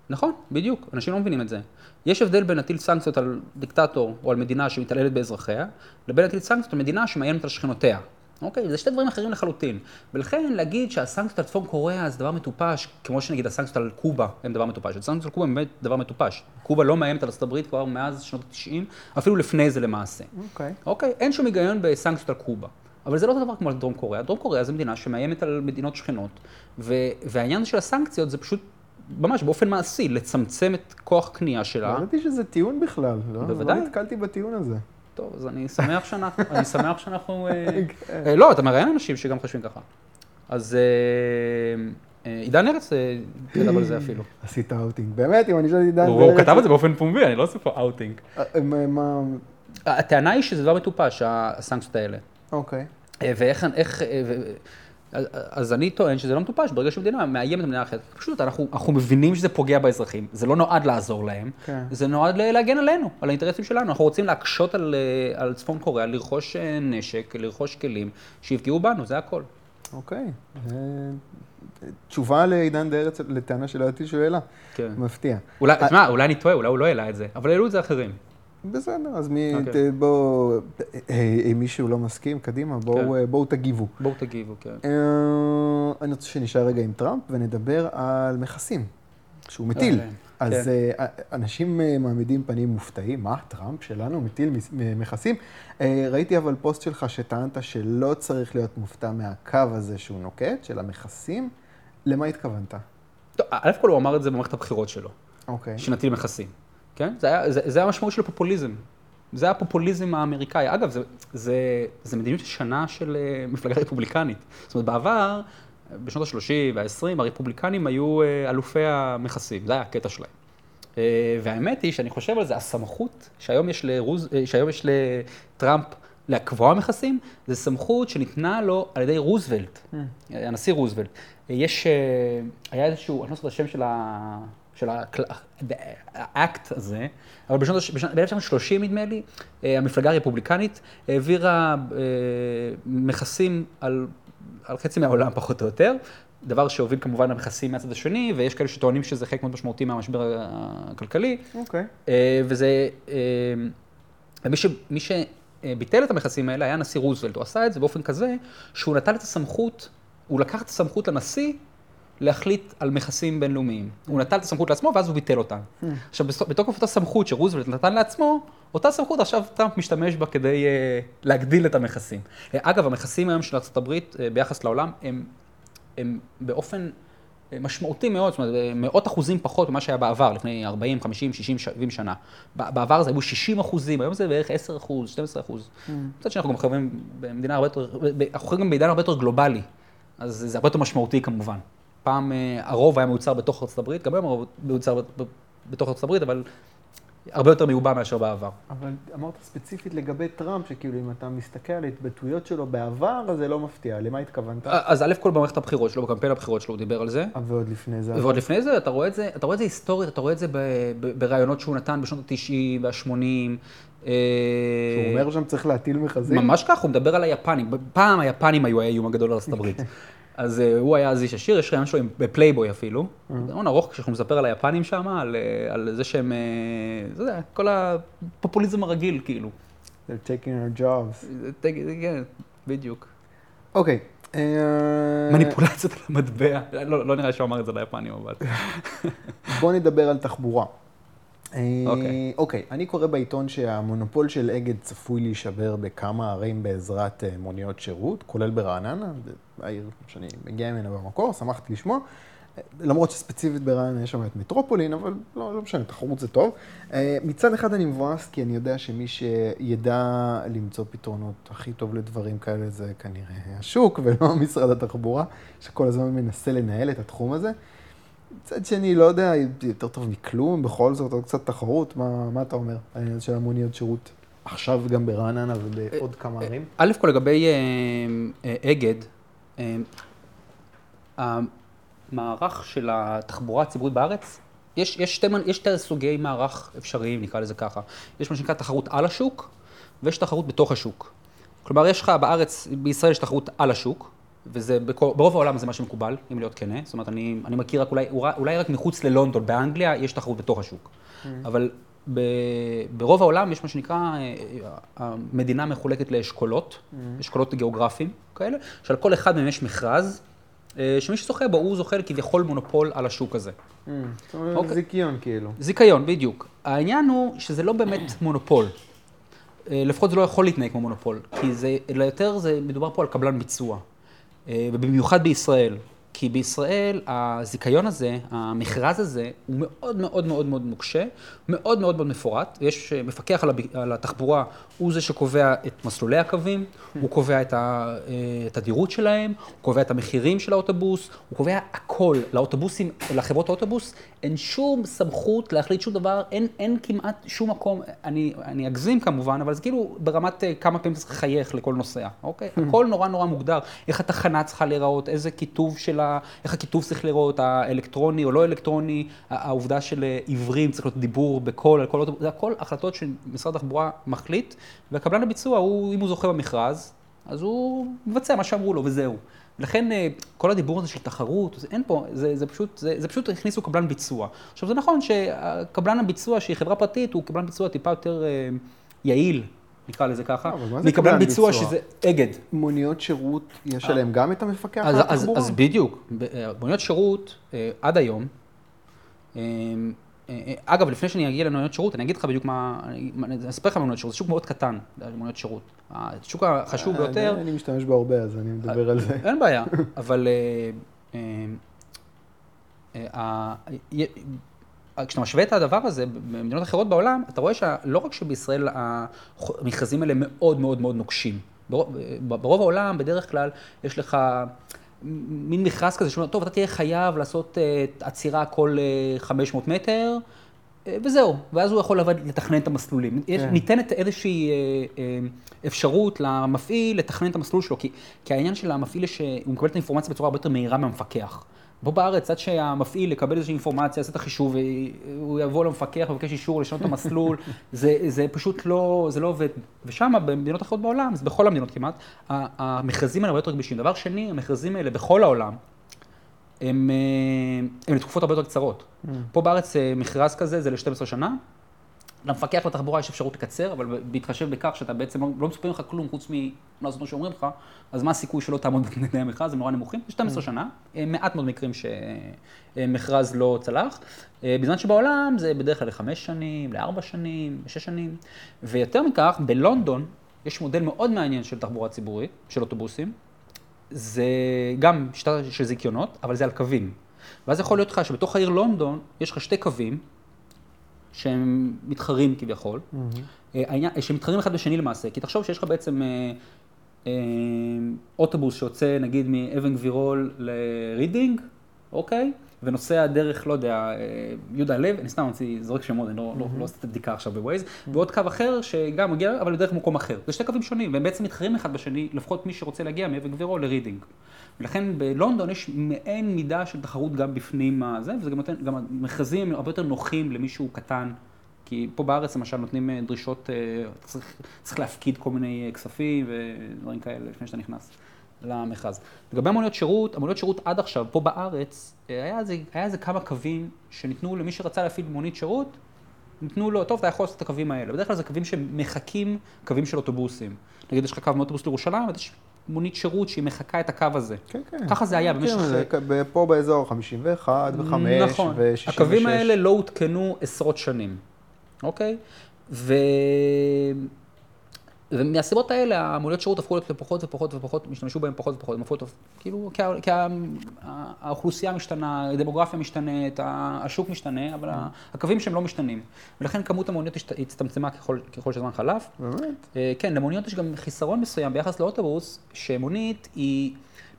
נכון, בדיוק, אנשים לא מבינים את זה. יש הבדל בין להטיל סנקציות על דיקטטור או על מדינה שמתעללת באזרחיה, לבין להטיל סנקציות על מדינה שמאיימת על שכנותיה. אוקיי? זה שתי דברים אחרים לחלוטין. ולכן להגיד שהסנקציות על צפון קוריאה זה דבר מטופש, כמו שנגיד הסנקציות על קובה הם דבר מטופש. הסנקציות על קובה הם באמת דבר מטופש. קובה לא מאיימת על ארצות הברית כבר מאז שנות ה-90, אפילו לפני זה למעשה. אוקיי. אוקיי? אין שום היגיון בסנקציות על קובה. אבל זה לא אותו דבר כמו על דרום קוריאה. דרום קוריאה זו מדינה שמאיימת על מדינות שכנות, ו- והעניין של הסנקציות זה פשוט, ממש באופן מעשי, לצמצם את כוח קנייה שלה. לא ידעתי שזה טיעון בכלל. לא- בוודאי. לא נתקלתי בטיעון הזה. טוב, אז אני שמח שאנחנו, (laughs) אני שמח שאנחנו... אה, כן. אה, לא, אתה מראיין אנשים שגם חושבים ככה. אז אה, עידן ארץ כתב על זה אפילו. (laughs) עשית אאוטינג. באמת, אם אני שואל עידן... הוא הוא כתב את זה באופן פומבי, אני לא עושה פה אאוטינג. מה... הטענה היא שזה דבר מטופש, הסנקציות האלה. אוקיי. אה, ואיך, איך, אה, ו- אז- אני טוען שזה לא מטופש, ברגע שמדינה מאיימת על מדינה אחרת. פשוט אנחנו, אנחנו מבינים שזה פוגע באזרחים, זה לא נועד לעזור להם, כן. זה נועד להגן עלינו, על האינטרסים שלנו. אנחנו רוצים להקשות על, אה, על צפון קוריאה, לרכוש נשק, לרכוש כלים, שיפגעו בנו, זה הכל. אוקיי. תשובה לעידן דה ארץ, לטענה שלא ידעתי שהוא העלה. כן. מפתיע. אולי, תשמע, אולי אני טועה, אולי הוא לא העלה את זה, אבל העלו את זה אחרים. בסדר, אז מי... אוקיי. ת- בואו... אה, אם מישהו לא מסכים, קדימה, בואו כן. אה, בואו תגיבו. בואו תגיבו, כן. אה, אני רוצה שנשאר רגע עם טראמפ ונדבר על מכסים, שהוא מטיל. כן. אז. אה, אנשים אה, מעמידים פנים מופתעים, מה, טראמפ שלנו מטיל מכסים? אה, ראיתי אבל פוסט שלך שטענת שלא צריך להיות מופתע מהקו הזה שהוא נוקט, של המכסים. למה התכוונת? טוב, א' כל הוא אמר את זה במערכת הבחירות שלו, אוקיי. שנטיל מכסים, כן? זה היה, זה, זה המשמעות של הפופוליזם. זה הפופוליזם האמריקאי. אגב, זה, זה, זה מדיניות שנה של אה, מפלגה רפובליקנית. זאת אומרת, בעבר, בשנות ה-30 וה-20, הרפובליקנים היו אה, אלופי המכסים, זה היה הקטע שלהם. אה, והאמת היא שאני חושב על זה, הסמכות שהיום יש, לרוז, שהיום יש לטראמפ לקבוע מכסים, זה סמכות שניתנה לו על ידי רוזוולט. הנשיא רוזוולט. יש, היה איזשהו, אני לא זוכר את השם של ה... של האקט הזה, אבל ב-1930 נדמה לי, אה, המפלגה הרפובליקנית העבירה אה, מכסים על, על חצי מהעולם פחות או יותר, דבר שהוביל כמובן למכסים מהצד השני, ויש כאלה שטוענים שזה חלק מאוד משמעותי מהמשבר הכלכלי. אוקיי. Okay. אה, וזה, ומי ש, מי שביטל את המכסים האלה היה הנשיא רוזוולט, הוא עשה את זה באופן כזה שהוא נתן את הסמכות, הוא לקח את הסמכות לנשיא להחליט על מכסים בינלאומיים. הוא נטל את הסמכות לעצמו ואז הוא ביטל אותה. Hmm. עכשיו, בתוקף אותה סמכות שרוזוולט נתן לעצמו, אותה סמכות עכשיו טראמפ משתמש בה כדי uh, להגדיל את המכסים. Uh, אגב, המכסים היום של ארה"ב uh, ביחס לעולם הם, הם באופן משמעותי מאוד, זאת אומרת, מאות אחוזים פחות ממה שהיה בעבר, לפני 40, 50, 60, 70 שנה. בעבר זה היו 60 אחוזים, היום זה בערך 10 אחוז, 12 אחוז. Hmm. מצד שני, אנחנו גם חייבים במדינה הרבה יותר, אנחנו חייבים גם בעידן הרבה יותר גלובלי. אז זה הרבה יותר משמעותי כמובן. פעם אה, הרוב היה מיוצר בתוך ארצות הברית, גם היום הרוב מיוצר בתוך ארצות הברית, אבל הרבה יותר מיובא מאשר בעבר. אבל אמרת ספציפית לגבי טראמפ, שכאילו אם אתה מסתכל על ההתבטאויות שלו בעבר, אז זה לא מפתיע. למה התכוונת? אה, אז א' כל במערכת הבחירות שלו, בקמפיין הבחירות שלו, הוא דיבר על זה. ועוד לפני זה. ועוד לפני זה, אתה רואה את זה, אתה רואה את זה היסטורית, אתה רואה את זה בראיונות שהוא נתן בשנות ה-90 וה-80. שהוא אומר שם צריך להטיל מכרזים? ממש כך, הוא מדבר על היפנים. פעם היפנים היו האיום הגדול על ארצות הברית. (laughs) אז uh, הוא היה אז איש עשיר, יש רעיון שלו עם, בפלייבוי אפילו. רעיון ארוך כשאנחנו מספר על היפנים שם, על, אה, על זה שהם, זה יודע, כל הפופוליזם הרגיל כאילו. They're taking our jobs. כן, בדיוק. אוקיי. מניפולציות על המטבע, לא, לא נראה שהוא אמר את זה ליפנים, אבל... בוא נדבר על תחבורה. אוקיי. אוקיי, אני קורא בעיתון שהמונופול של אגד צפוי להישבר בכמה ערים בעזרת מוניות שירות, כולל ברעננה, העיר שאני מגיע ממנה במקור, שמחתי לשמוע. למרות שספציפית ברעננה יש שם את מטרופולין, אבל לא, לא משנה, תחרות זה טוב. אה, מצד אחד אני מבואס, כי אני יודע שמי שידע למצוא פתרונות הכי טוב לדברים כאלה זה כנראה השוק, ולא משרד התחבורה, שכל הזמן מנסה לנהל את התחום הזה. מצד שני, לא יודע, יותר טוב מכלום, בכל זאת, עוד קצת תחרות, מה, מה אתה אומר? העניין של המוניות שירות עכשיו גם ברעננה ובעוד כמה ערים? א' כל לגבי אה, אה, אגד, המערך של התחבורה הציבורית בארץ, יש, יש, שתי, יש שתי סוגי מערך אפשריים, נקרא לזה ככה. יש מה שנקרא תחרות על השוק, ויש תחרות בתוך השוק. כלומר, יש לך בארץ, בישראל יש תחרות על השוק, וזה, ברוב העולם זה מה שמקובל, אם להיות כנה. זאת אומרת, אני, אני מכיר רק אולי, אולי רק מחוץ ללונדון, באנגליה, יש תחרות בתוך השוק. Mm. אבל ב, ברוב העולם יש מה שנקרא, אה, אה, המדינה מחולקת לאשכולות, mm. אשכולות גיאוגרפיים כאלה, שעל כל אחד מהם יש מכרז, אה, שמי שזוכה בו, הוא זוכה כביכול מונופול על השוק הזה. Mm. זאת אומרת, אוקיי. זיכיון כאילו. זיכיון, בדיוק. העניין הוא שזה לא באמת (coughs) מונופול. לפחות זה לא יכול להתנהג כמו מונופול, כי זה, אלא יותר זה, מדובר פה על קבלן ביצוע. ובמיוחד בישראל. כי בישראל הזיכיון הזה, המכרז הזה, הוא מאוד מאוד מאוד מאוד מוקשה, מאוד מאוד מאוד מפורט. יש מפקח על התחבורה, הוא זה שקובע את מסלולי הקווים, הוא קובע את התדירות אה, שלהם, הוא קובע את המחירים של האוטובוס, הוא קובע הכל. לאוטובוסים, לחברות האוטובוס, אין שום סמכות להחליט שום דבר, אין, אין כמעט שום מקום, אני, אני אגזים כמובן, אבל זה כאילו ברמת אה, כמה פעמים צריך לחייך לכל נוסע, אוקיי? (laughs) הכל נורא נורא מוגדר, איך התחנה צריכה להיראות, איזה כיתוב של ה... איך הכיתוב צריך לראות, האלקטרוני או לא אלקטרוני, העובדה של אה, עיוורים צריך להיות דיבור בקול, על כל אוטובוס, זה הכל החלטות שמשרד התחבורה מחליט, והקבלן הביצוע, הוא, אם הוא זוכה במכרז, אז הוא מבצע מה שאמרו לו וזהו. לכן אה, כל הדיבור הזה של תחרות, זה, אין פה, זה, זה, פשוט, זה, זה פשוט הכניסו קבלן ביצוע. עכשיו זה נכון שקבלן הביצוע שהיא חברה פרטית הוא קבלן ביצוע טיפה יותר אה, יעיל נקרא לזה ככה, לא, מקבלן ביצוע שזה אגד. מוניות שירות, יש עליהם גם את המפקח על התחבורה? אז בדיוק, אה, מוניות שירות אה, עד היום, אה, אגב, לפני שאני אגיע למוניות שירות, אני אגיד לך בדיוק מה, אני אספר לך מוניות שירות, זה שוק מאוד קטן, מוניות שירות. השוק החשוב ביותר... אני משתמש בו הרבה, אז אני מדבר על זה. אין בעיה, (laughs) אבל כשאתה משווה את הדבר הזה במדינות אחרות בעולם, אתה רואה שלא רק שבישראל המכרזים האלה מאוד מאוד מאוד נוקשים. ברוב, ברוב העולם, בדרך כלל, יש לך מין מכרז כזה שאומר, טוב, אתה תהיה חייב לעשות uh, עצירה כל uh, 500 מטר, uh, וזהו. ואז הוא יכול לבד לתכנן את המסלולים. כן. ניתנת איזושהי אפשרות למפעיל לתכנן את המסלול שלו, כי, כי העניין של המפעיל, שהוא מקבל את האינפורמציה בצורה הרבה יותר מהירה מהמפקח. פה בארץ, עד שהמפעיל יקבל איזושהי אינפורמציה, יעשה את החישוב, הוא יבוא למפקח ויבקש אישור לשנות את המסלול, (laughs) זה, זה פשוט לא, זה לא עובד. ושם, במדינות אחרות בעולם, זה בכל המדינות כמעט, המכרזים האלה הרבה יותר גמישים. דבר שני, המכרזים האלה בכל העולם, הם, אה, הם לתקופות הרבה יותר קצרות. Mm. פה בארץ אה, מכרז כזה זה ל-12 שנה, למפקח בתחבורה יש אפשרות לקצר, אבל בהתחשב בכך שאתה בעצם לא, לא מצפים לך כלום חוץ ממה מה שאומרים לך, אז מה הסיכוי שלא תעמוד (laughs) בתנאי המכרז, הם נורא נמוכים, זה 12 mm. שנה, אה, מעט מאוד מקרים שמכרז לא צלח, אה, בזמן שבעולם זה בדרך כלל לחמש שנים, לארבע שנים, לשש שנים, ויותר מכך, בלונדון יש מודל מאוד מעניין של תחבורה ציבורית, של אוטובוסים, זה גם שיטה של זיכיונות, אבל זה על קווים. ואז יכול להיות לך שבתוך העיר לונדון יש לך שתי קווים, שהם מתחרים כביכול, mm-hmm. שהם מתחרים אחד בשני למעשה, כי תחשוב שיש לך בעצם אה, אה, אוטובוס שיוצא נגיד מאבן גבירול לרידינג, אוקיי? ונוסע דרך, לא יודע, יהודה הלוי, אני סתם זורק שמות, אני לא, mm-hmm. לא, לא עשיתי בדיקה עכשיו בווייז, mm-hmm. ועוד קו אחר שגם מגיע, אבל בדרך מקום אחר. זה שתי קווים שונים, והם בעצם מתחרים אחד בשני, לפחות מי שרוצה להגיע מאבן גבירול לרידינג. ולכן בלונדון יש מעין מידה של תחרות גם בפנים הזה, וזה גם נותן, גם המכרזים הרבה יותר נוחים למישהו קטן, כי פה בארץ למשל נותנים אה, דרישות, אה, צריך, צריך להפקיד כל מיני אה, כספים ודברים כאלה לפני שאתה נכנס למכרז. לגבי המוניות שירות, המוניות שירות עד עכשיו, פה בארץ, היה איזה, היה איזה כמה קווים שניתנו למי שרצה להפעיל מונית שירות, ניתנו לו, טוב, אתה יכול לעשות את הקווים האלה. בדרך כלל זה קווים שמחקים קווים של אוטובוסים. נגיד, יש לך קו מאוטובוס לירושלים, ויש מונית שירות שהיא מחקה את הקו הזה. כן, כן. ככה זה היה במשך... כן, פה באזור 51 ו-5 נכון. ו-66. הקווים האלה לא עודכנו עשרות שנים, אוקיי? ו... ומהסיבות האלה המוניות שירות הפכו להיות פחות ופחות ופחות, השתמשו בהם פחות ופחות, הם הפכו להיות, כאילו, כי האוכלוסייה משתנה, הדמוגרפיה משתנית, השוק משתנה, אבל הקווים שהם לא משתנים. ולכן כמות המוניות הצטמצמה ככל, ככל שהזמן חלף. באמת? אה, כן, למוניות יש גם חיסרון מסוים ביחס לאוטובוס, שמונית היא...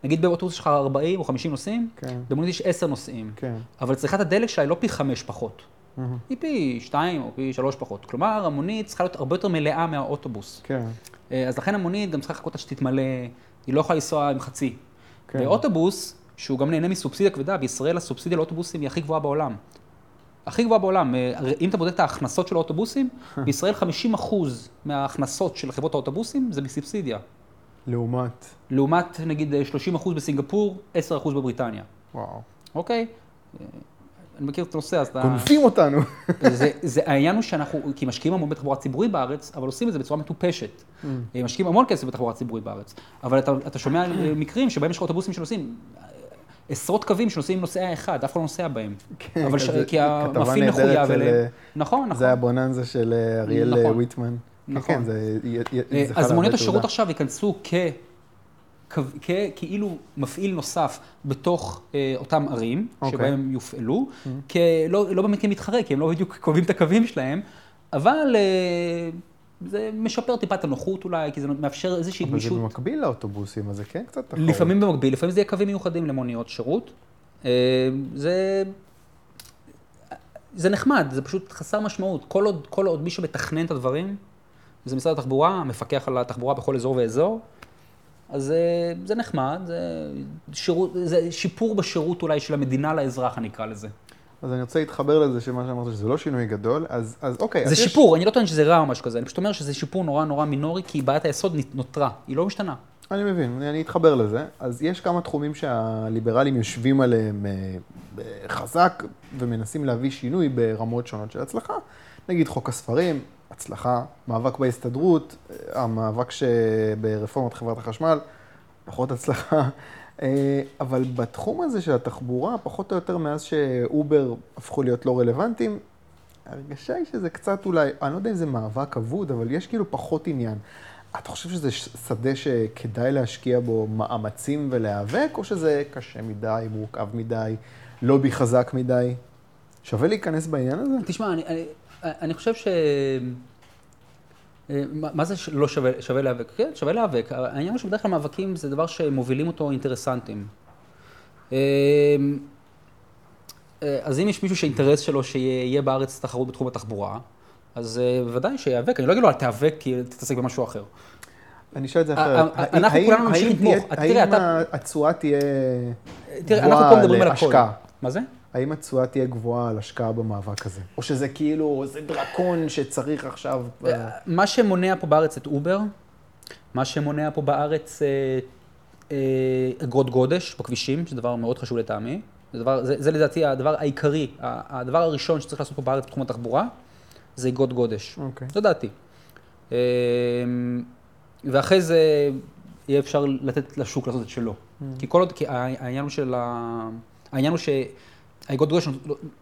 נגיד באוטובוס יש לך 40 או 50 נוסעים, כן. במונית יש 10 נוסעים. כן. אבל צריכת הדלק שלה היא לא פי 5 פחות. Mm-hmm. היא פי שתיים או פי שלוש פחות. כלומר, המונית צריכה להיות הרבה יותר מלאה מהאוטובוס. כן. אה, אז לכן המונית גם צריכה לחכות עד שתתמלא, היא לא יכולה לנסוע עם חצי. כן. ואוטובוס, שהוא גם נהנה מסובסידיה כבדה, בישראל הסובסידיה לאוטובוסים היא הכי גבוהה בעולם. הכי גבוהה בעולם. אה, אם אתה בודק את ההכנסות של האוטובוסים, (laughs) בישראל 50% מההכנסות של חברות האוטובוסים זה בסובסידיה. לעומת? לעומת נגיד 30% בסינגפור, 10% בבריטניה. וואו. אוקיי? אני מכיר את הנושא, אז אתה... גונבים אותנו. זה, זה, העניין הוא שאנחנו, כי משקיעים המון בתחבורה ציבורית בארץ, אבל עושים את זה בצורה מטופשת. Mm. משקיעים המון כסף בתחבורה ציבורית בארץ, אבל אתה, אתה שומע מקרים שבהם יש לך אוטובוסים שנוסעים, עשרות קווים שנוסעים עם נוסע אחד, אף אחד לא נוסע בהם. כן, אבל ש... כי המפעיל מחויב אליהם. אה, נכון, נכון. זה הבוננזה של אה, אריאל נכון. ויטמן. כן, נכון. כן, זה, זה אז מוניות השירות עכשיו ייכנסו כ... כאילו מפעיל נוסף בתוך אה, אותם ערים, okay. אוקיי. שבהם יופעלו, mm-hmm. כלא, לא באמת כמתחרה, כי הם לא בדיוק קובעים את הקווים שלהם, אבל אה, זה משפר טיפה את הנוחות אולי, כי זה מאפשר איזושהי גמישות. אבל זה במקביל לאוטובוסים, אז זה כן קצת תחרות. לפעמים במקביל, לפעמים זה יהיה קווים מיוחדים למוניות שירות. אה, זה... זה נחמד, זה פשוט חסר משמעות. כל עוד, כל עוד מי שמתכנן את הדברים, זה משרד התחבורה, מפקח על התחבורה בכל אזור ואזור, אז אה, זה נחמד, זה, שירות, זה שיפור בשירות אולי של המדינה לאזרח, אני אקרא לזה. אז אני רוצה להתחבר לזה, שמה שאמרת, שזה לא שינוי גדול, אז, אז אוקיי. זה אז שיפור, יש... אני לא טוען שזה רע או משהו כזה, אני פשוט אומר שזה שיפור נורא נורא מינורי, כי בעיית היסוד נותרה, היא לא משתנה. אני מבין, אני אתחבר לזה. אז יש כמה תחומים שהליברלים יושבים עליהם אה, חזק, ומנסים להביא שינוי ברמות שונות של הצלחה. נגיד חוק הספרים, הצלחה, מאבק בהסתדרות, המאבק שברפורמת חברת החשמל, פחות הצלחה. אה, אבל בתחום הזה של התחבורה, פחות או יותר מאז שאובר הפכו להיות לא רלוונטיים, ההרגשה היא שזה קצת אולי, אני לא יודע אם זה מאבק אבוד, אבל יש כאילו פחות עניין. אתה חושב שזה שדה שכדאי להשקיע בו מאמצים ולהיאבק, או שזה קשה מדי, מורכב מדי, לובי חזק מדי? שווה להיכנס בעניין הזה? תשמע, אני, אני, אני חושב ש... אה, מה זה לא שווה, שווה להיאבק? כן, שווה להיאבק. העניין הוא שבדרך כלל מאבקים זה דבר שמובילים אותו אינטרסנטים. אה, אה, אז אם יש מישהו שהאינטרס שלו שיהיה בארץ תחרות בתחום התחבורה, אז בוודאי שיאבק. אני לא אגיד לו, אל תיאבק כי תתעסק במשהו אחר. אני אשאל את זה אחרת. אנחנו כולנו נמשיך לתמוך. האם התשואה תהיה גבוהה. להשקעה? מה זה? האם התשואה תהיה גבוהה על השקעה במאבק הזה? או שזה כאילו, זה דרקון שצריך עכשיו... אה, מה שמונע פה בארץ את אובר, מה שמונע פה בארץ אה, אה, אגרות גודש בכבישים, שזה דבר מאוד חשוב לטעמי. זה, דבר, זה, זה לדעתי הדבר העיקרי, הדבר הראשון שצריך לעשות פה בארץ בתחום התחבורה, זה אגרות גודש. אוקיי. זו דעתי. ואחרי זה יהיה אפשר לתת לשוק לעשות את שלו. כי כל עוד, כי העניין הוא של ה... העניין הוא שהאגרות גודש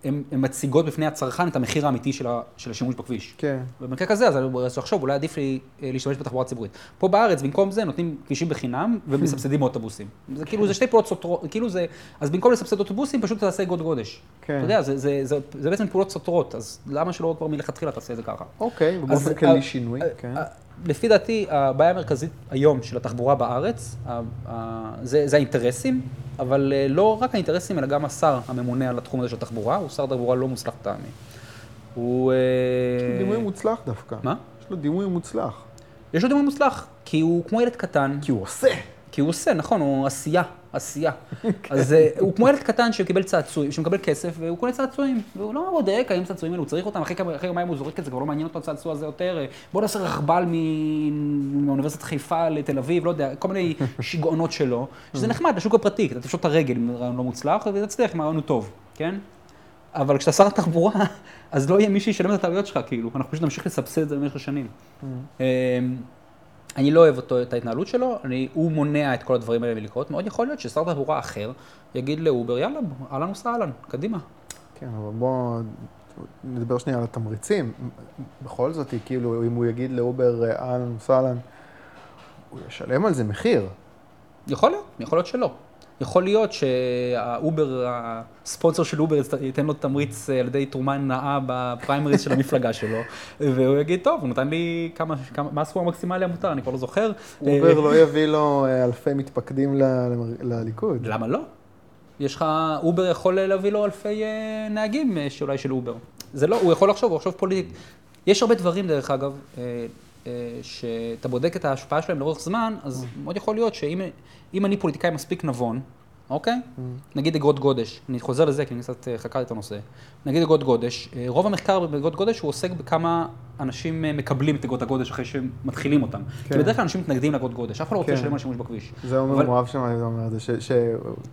הן מציגות בפני הצרכן את המחיר האמיתי של, ה, של השימוש בכביש. כן. במקרה כזה, אז אני צריך לחשוב, אולי עדיף לי אה, להשתמש בתחבורה ציבורית. פה בארץ, במקום זה, נותנים כבישים בחינם ומסבסדים אוטובוסים. זה כאילו, זה שתי פעולות סותרות, כאילו זה, אז במקום לסבסד אוטובוסים, פשוט תעשה אגרות גודש. כן. אתה יודע, זה, זה, זה, זה בעצם פעולות סותרות, אז למה שלא כבר מלכתחילה תעשה את זה ככה? אוקיי, ובאופן כללי שינוי, כן. לפי דעתי, הבעיה המרכזית היום של התחבורה בארץ, זה זה האינטרסים, אבל אה, לא רק האינטרסים, אלא גם השר הממונה על התחום הזה של התחבורה, הוא שר תחבורה לא מוצלח לטעמי. הוא... יש לו אה, דימוי מוצלח דווקא. מה? יש לו דימוי מוצלח. יש לו דימוי מוצלח, כי הוא כמו ילד קטן, כי הוא עושה. כי הוא עושה, נכון, הוא עשייה, עשייה. (laughs) אז אה, הוא כמו ילד קטן שקיבל צעצועים, שמקבל כסף, והוא קונה צעצועים. והוא לא בודק האם צעצועים האלה, הוא צריך אותם, אחרי כמה יומיים הוא זורק את זה, כבר לא מעניין אותו הצעצוע הזה יותר. אה, בוא נעשה רכבל מאוניברסיטת חיפה לתל אביב, לא יודע, כל מיני (laughs) שיגעונות שלו, שזה נחמד לשוק הפרטי, אתה תפשוט את הרגל אם רעיון לא מוצלח, ותצליח אם הרעיון הוא טוב, כן? אבל כשאתה שר התחבורה, (laughs) אז לא יהיה מי שישלם את הטעויות שלך, כאילו, אנחנו פשוט נמשיך לסבסד את זה במשך השנים. אני לא אוהב אותו, את ההתנהלות שלו, אני, הוא מונע את כל הדברים האלה מלקרות. מאוד יכול להיות ששר תחבורה אחר יגיד לאובר, יאללה, אהלן וסהלן, קדימה. כן, אבל בואו נדבר שנייה על התמריצים. בכל זאת, כאילו, אם הוא יגיד לאובר אה, אהלן וסהלן, הוא ישלם על זה מחיר. יכול להיות, יכול להיות שלא. יכול להיות שהאובר, הספונסר של אובר ייתן לו תמריץ אה, על ידי תרומה נאה בפריימריז של המפלגה (laughs) שלו, והוא יגיד, טוב, הוא נתן לי כמה, כמה מה הסכום המקסימלי המותר, אני כבר לא זוכר. אובר אה, לא (laughs) יביא לו אה, אלפי מתפקדים לליכוד. למה לא? יש לך, אובר יכול להביא לו אלפי נהגים שאולי של אובר. זה לא, הוא יכול לחשוב, הוא יחשוב פוליטית. יש הרבה דברים, דרך אגב, שאתה בודק את ההשפעה שלהם לאורך זמן, אז מאוד יכול להיות שאם אם אני פוליטיקאי מספיק נבון, אוקיי? נגיד אגרות גודש, אני חוזר לזה כי אני קצת אה, חקרתי את הנושא. נגיד אגרות גודש, אה, רוב המחקר באגרות גודש הוא עוסק בכמה אנשים אה, מקבלים את אגרות הגודש אחרי שהם מתחילים אותם. כי כן. בדרך כלל אנשים מתנגדים לאגרות גודש, אף אחד לא רוצה כן. לשלם על שימוש בכביש. זה אומר אבל- מואב שם, זה אומר,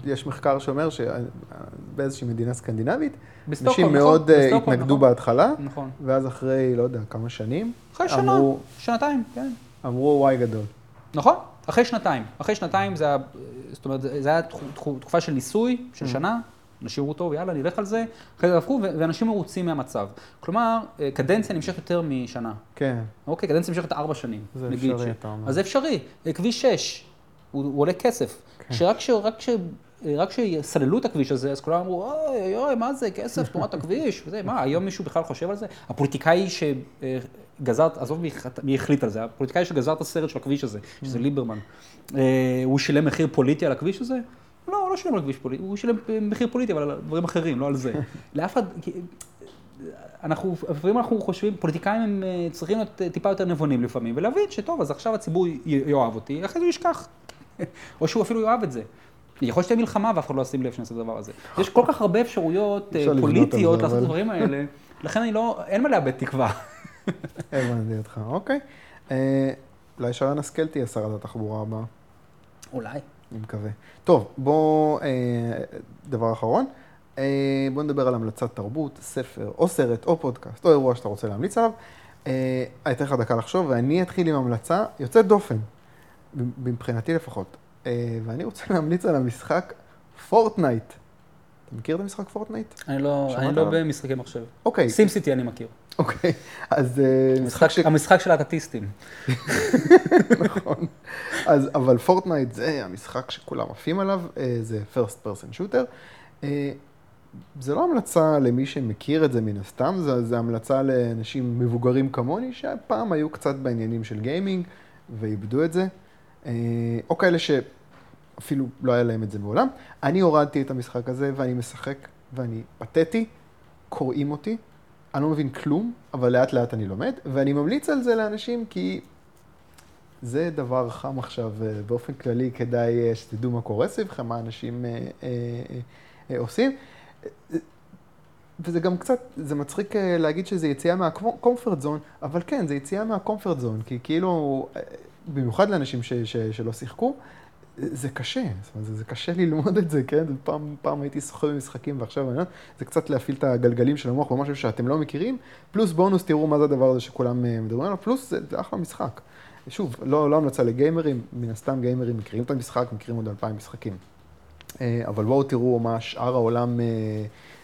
שיש מחקר שאומר שבאיזושהי מדינה סקנדינבית, אנשים נכון? מאוד התנגדו נכון. בהתחלה, נכון. ואז אחרי, לא יודע, כמה שנים, אחרי שנה, אמרו, שנתיים, כן. אמרו וואי גדול. נכון, אחרי שנתיים. אחרי שנתיים זה היה, זאת אומרת, זה היה תקופה של ניסוי, של שנה, אנשים אמרו, טוב, יאללה, נלך על זה, אחרי זה הפכו, ואנשים מרוצים מהמצב. כלומר, אה, קדנציה נמשכת יותר משנה. כן, אוקיי, קדנציה נמשכת ארבע שנים. זה אפשרי, ש- אתה אומר. אז זה אפשרי. אה, כביש 6, הוא, הוא עולה כסף. כן. שרק ש... רק ש... רק שיסללו את הכביש הזה, אז כולם אמרו, אוי, אוי, מה זה, כסף תמורת הכביש, (laughs) וזה, מה, היום מישהו בכלל חושב על זה? הפוליטיקאי שגזר, עזוב מי החליט על זה, הפוליטיקאי שגזר את הסרט של הכביש הזה, Mm. שזה ליברמן, אה, הוא שילם מחיר פוליטי על הכביש הזה? לא, הוא לא שילם על כביש פוליטי, הוא שילם מחיר פוליטי, אבל על דברים אחרים, לא על זה. (laughs) לאף אחד, אנחנו, לפעמים אנחנו חושבים, פוליטיקאים הם אה, צריכים להיות אה, טיפה יותר נבונים לפעמים, ולהבין שטוב, אז עכשיו הציבור יאהב אותי, אחרי זה הוא ישכח. (laughs) או שהוא אפילו יאהב את זה. יכול להיות שתהיה מלחמה ואף אחד לא ישים לב שנעשה את הדבר הזה. יש כל כך הרבה אפשרויות אה, פוליטיות לעשות את הדברים האלה, לכן אני לא, אין מה לאבד תקווה. (laughs) הבנתי אותך, אוקיי. אה, אולי שרן השכל תהיה שרת התחבורה הבאה, אולי. אני מקווה. טוב, בוא, אה, דבר אחרון, אה, בוא נדבר על המלצת תרבות, ספר, או סרט, או פודקאסט, או אירוע שאתה רוצה להמליץ עליו. אה, אני אתן לך דקה לחשוב, ואני אתחיל עם המלצה יוצאת דופן, מבחינתי לפחות. אה, ואני רוצה (laughs) להמליץ על המשחק פורטנייט. אתה מכיר את המשחק Fortnite? אני לא, אני לא? במשחקי מחשב. אוקיי, SimCity אני מכיר. אוקיי. אז אה, המשחק, ש... המשחק של האטטיסטים. (laughs) נכון. אז, אבל פורטנייט זה המשחק שכולם עפים עליו, אה, זה first person shooter. אה, זה לא המלצה למי שמכיר את זה מן הסתם, זה, זה המלצה לאנשים מבוגרים כמוני, שפעם היו קצת בעניינים של גיימינג ואיבדו את זה, או כאלה שאפילו לא היה להם את זה מעולם. אני הורדתי את המשחק הזה ואני משחק ואני פתטי, קוראים אותי, אני לא מבין כלום, אבל לאט לאט אני לומד, ואני ממליץ על זה לאנשים כי זה דבר חם עכשיו, באופן כללי כדאי שתדעו מה קורה סביבכם, מה אנשים אה, אה, אה, עושים. וזה גם קצת, זה מצחיק להגיד שזה יציאה מהקומפרט זון, אבל כן, זה יציאה מהקומפרט זון, כי כאילו, במיוחד לאנשים ש, ש, שלא שיחקו, זה קשה, זאת אומרת, זה קשה ללמוד את זה, כן? פעם, פעם הייתי סוחר במשחקים ועכשיו אני זה קצת להפעיל את הגלגלים של המוח במשהו שאתם לא מכירים, פלוס בונוס, תראו מה זה הדבר הזה שכולם מדברים עליו, פלוס זה, זה אחלה משחק. שוב, לא, לא המלצה לגיימרים, מן הסתם גיימרים מכירים את המשחק, מכירים עוד אלפיים משחקים. אה, אבל בואו תראו מה שאר העולם אה,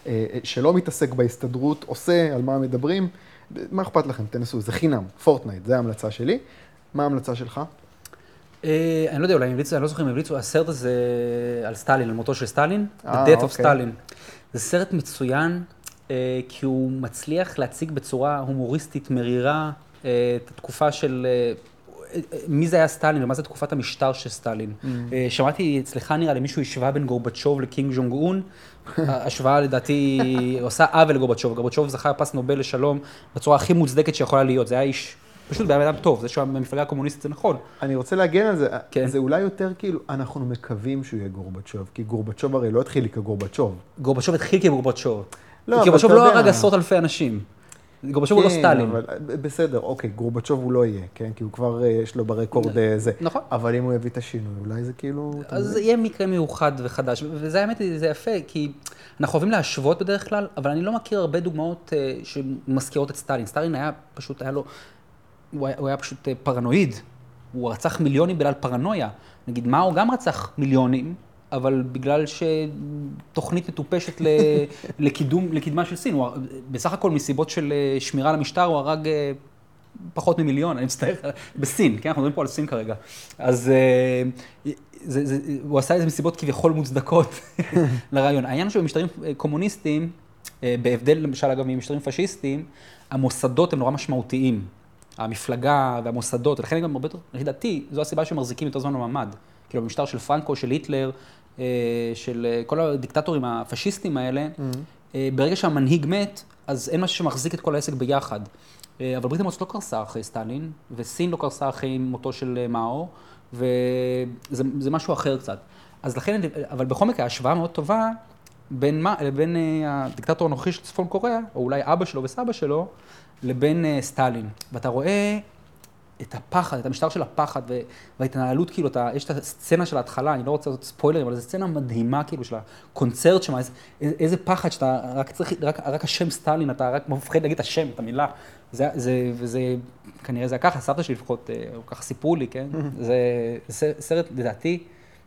אה, שלא מתעסק בהסתדרות עושה, על מה מדברים. מה אכפת לכם? תנסו, זה חינם, Fortnite, זה ההמלצה שלי. מה ההמלצה שלך? אני לא יודע, אולי המליצו, אני לא זוכר אם המליצו, הסרט הזה על סטלין, על מותו של סטלין, The Death of אוקיי. Stalin. זה סרט מצוין, כי הוא מצליח להציג בצורה הומוריסטית, מרירה, את התקופה של מי זה היה סטלין ומה זה תקופת המשטר של סטלין. Mm. אה, שמעתי אצלך נראה לי מישהו השווה בין גורבצ'וב לקינג ז'ונג און. (laughs) השוואה לדעתי עושה עוול לגורבצ'וב. גורבצ'וב זכה פרס נובל לשלום בצורה הכי מוצדקת שיכולה להיות. זה היה איש פשוט בן אדם טוב, זה שהוא במפלגה הקומוניסטית זה נכון. אני רוצה להגן על זה, כן. זה אולי יותר כאילו, אנחנו מקווים שהוא יהיה גורבצ'וב, כי גורבצ'וב הרי לא התחיל כגורבצ'וב. גורבצ'וב התחיל כגורבצ'וב. לא, כי גורבצ'וב לא הרג עשרות אלפי אנשים. גורבצ'וב הוא לא כן, סטלין. אבל, בסדר, אוקיי, גורבצ'וב הוא לא יהיה, כן? כי הוא כבר, אה, יש לו ברקורד אה, זה. נכון. אבל אם הוא יביא את השינוי, אולי זה כאילו... אז זה יהיה מקרה מיוחד וחדש, וזה האמת, זה יפה, כי אנחנו אוהבים להשוות בדרך כלל, אבל אני לא מכיר הרבה דוגמאות אה, שמזכירות את סטלין. סטלין היה פשוט, היה לו, הוא היה, הוא היה פשוט פרנואיד. הוא רצח מיליונים בגלל פרנויה. נגיד, הוא גם רצח מיליונים, אבל בגלל שתוכנית מטופשת (laughs) לקידום, לקדמה של סין, הוא בסך הכל מסיבות של אה, שמירה על המשטר, הוא הרג אה, פחות ממיליון, אני מצטער, (laughs) בסין, כן, אנחנו מדברים פה על סין כרגע. אז אה, זה, זה, הוא עשה את זה מסיבות כביכול מוצדקות (laughs) לרעיון. העניין שבמשטרים קומוניסטיים, בהבדל למשל אגב ממשטרים פשיסטיים, המוסדות הם נורא משמעותיים. המפלגה והמוסדות, ולכן גם הרבה יותר, לדעתי, זו הסיבה שמחזיקים יותר זמן בממ"ד. כאילו במשטר של פרנקו, של היטלר, אה, של אה, כל הדיקטטורים הפשיסטים האלה, mm-hmm. ברגע שהמנהיג מת, אז אין משהו שמחזיק את כל העסק ביחד. אבל ברית המועצות לא קרסה אחרי סטלין, וסין לא קרסה אחרי מותו של מאו, וזה משהו אחר קצת. אז לכן, אבל בכל מקרה, השוואה מאוד טובה בין, מה, בין הדיקטטור הנוכחי של צפון קוריאה, או אולי אבא שלו וסבא שלו, לבין סטלין. ואתה רואה את הפחד, את המשטר של הפחד וההתנהלות, כאילו, אתה, יש את הסצנה של ההתחלה, אני לא רוצה לעשות ספוילרים, אבל זו סצנה מדהימה, כאילו, של הקונצרט שם, איזה, איזה פחד שאתה רק צריך, רק, רק השם סטלין, אתה רק מפחד להגיד את השם, את המילה. זה, זה, וזה, כנראה זה היה ככה, סבתא שלי לפחות, אה, ככה סיפרו לי, כן? (laughs) זה, זה סרט, לדעתי,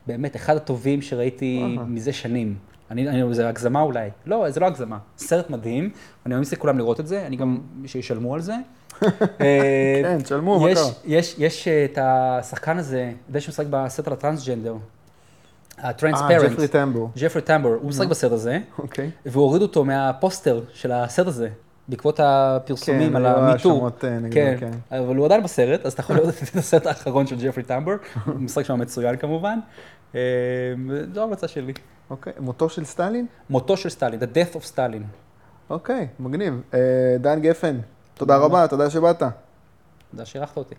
באמת, אחד הטובים שראיתי מזה שנים. אני, אני, זה הגזמה אולי. לא, זה לא הגזמה. סרט מדהים, אני ממליץ לכולם לראות את זה, אני גם, שישלמו על זה. (laughs) אה, כן, תשלמו, מה קרה? יש אה, את השחקן הזה, זה שמשחק בסרט על הטרנסג'נדר. הטרנספרנט. אה, ג'פרי טמבור. ג'פרי טמבור, הוא משחק בסרט הזה. אוקיי. והוריד אותו מהפוסטר של הסרט הזה. בעקבות הפרסומים כן, על המיטו. כן, כן, אבל הוא עדיין בסרט, אז אתה יכול לראות את הסרט האחרון של ג'פרי טמבור, הוא (laughs) משחק שם מצוין כמובן. זו ההמלצה שלי. אוקיי, מותו של סטלין? מותו של סטלין, The Death of Stalin. אוקיי, מגניב. דן גפן, תודה רבה, תודה שבאת. תודה שאירחת אותי.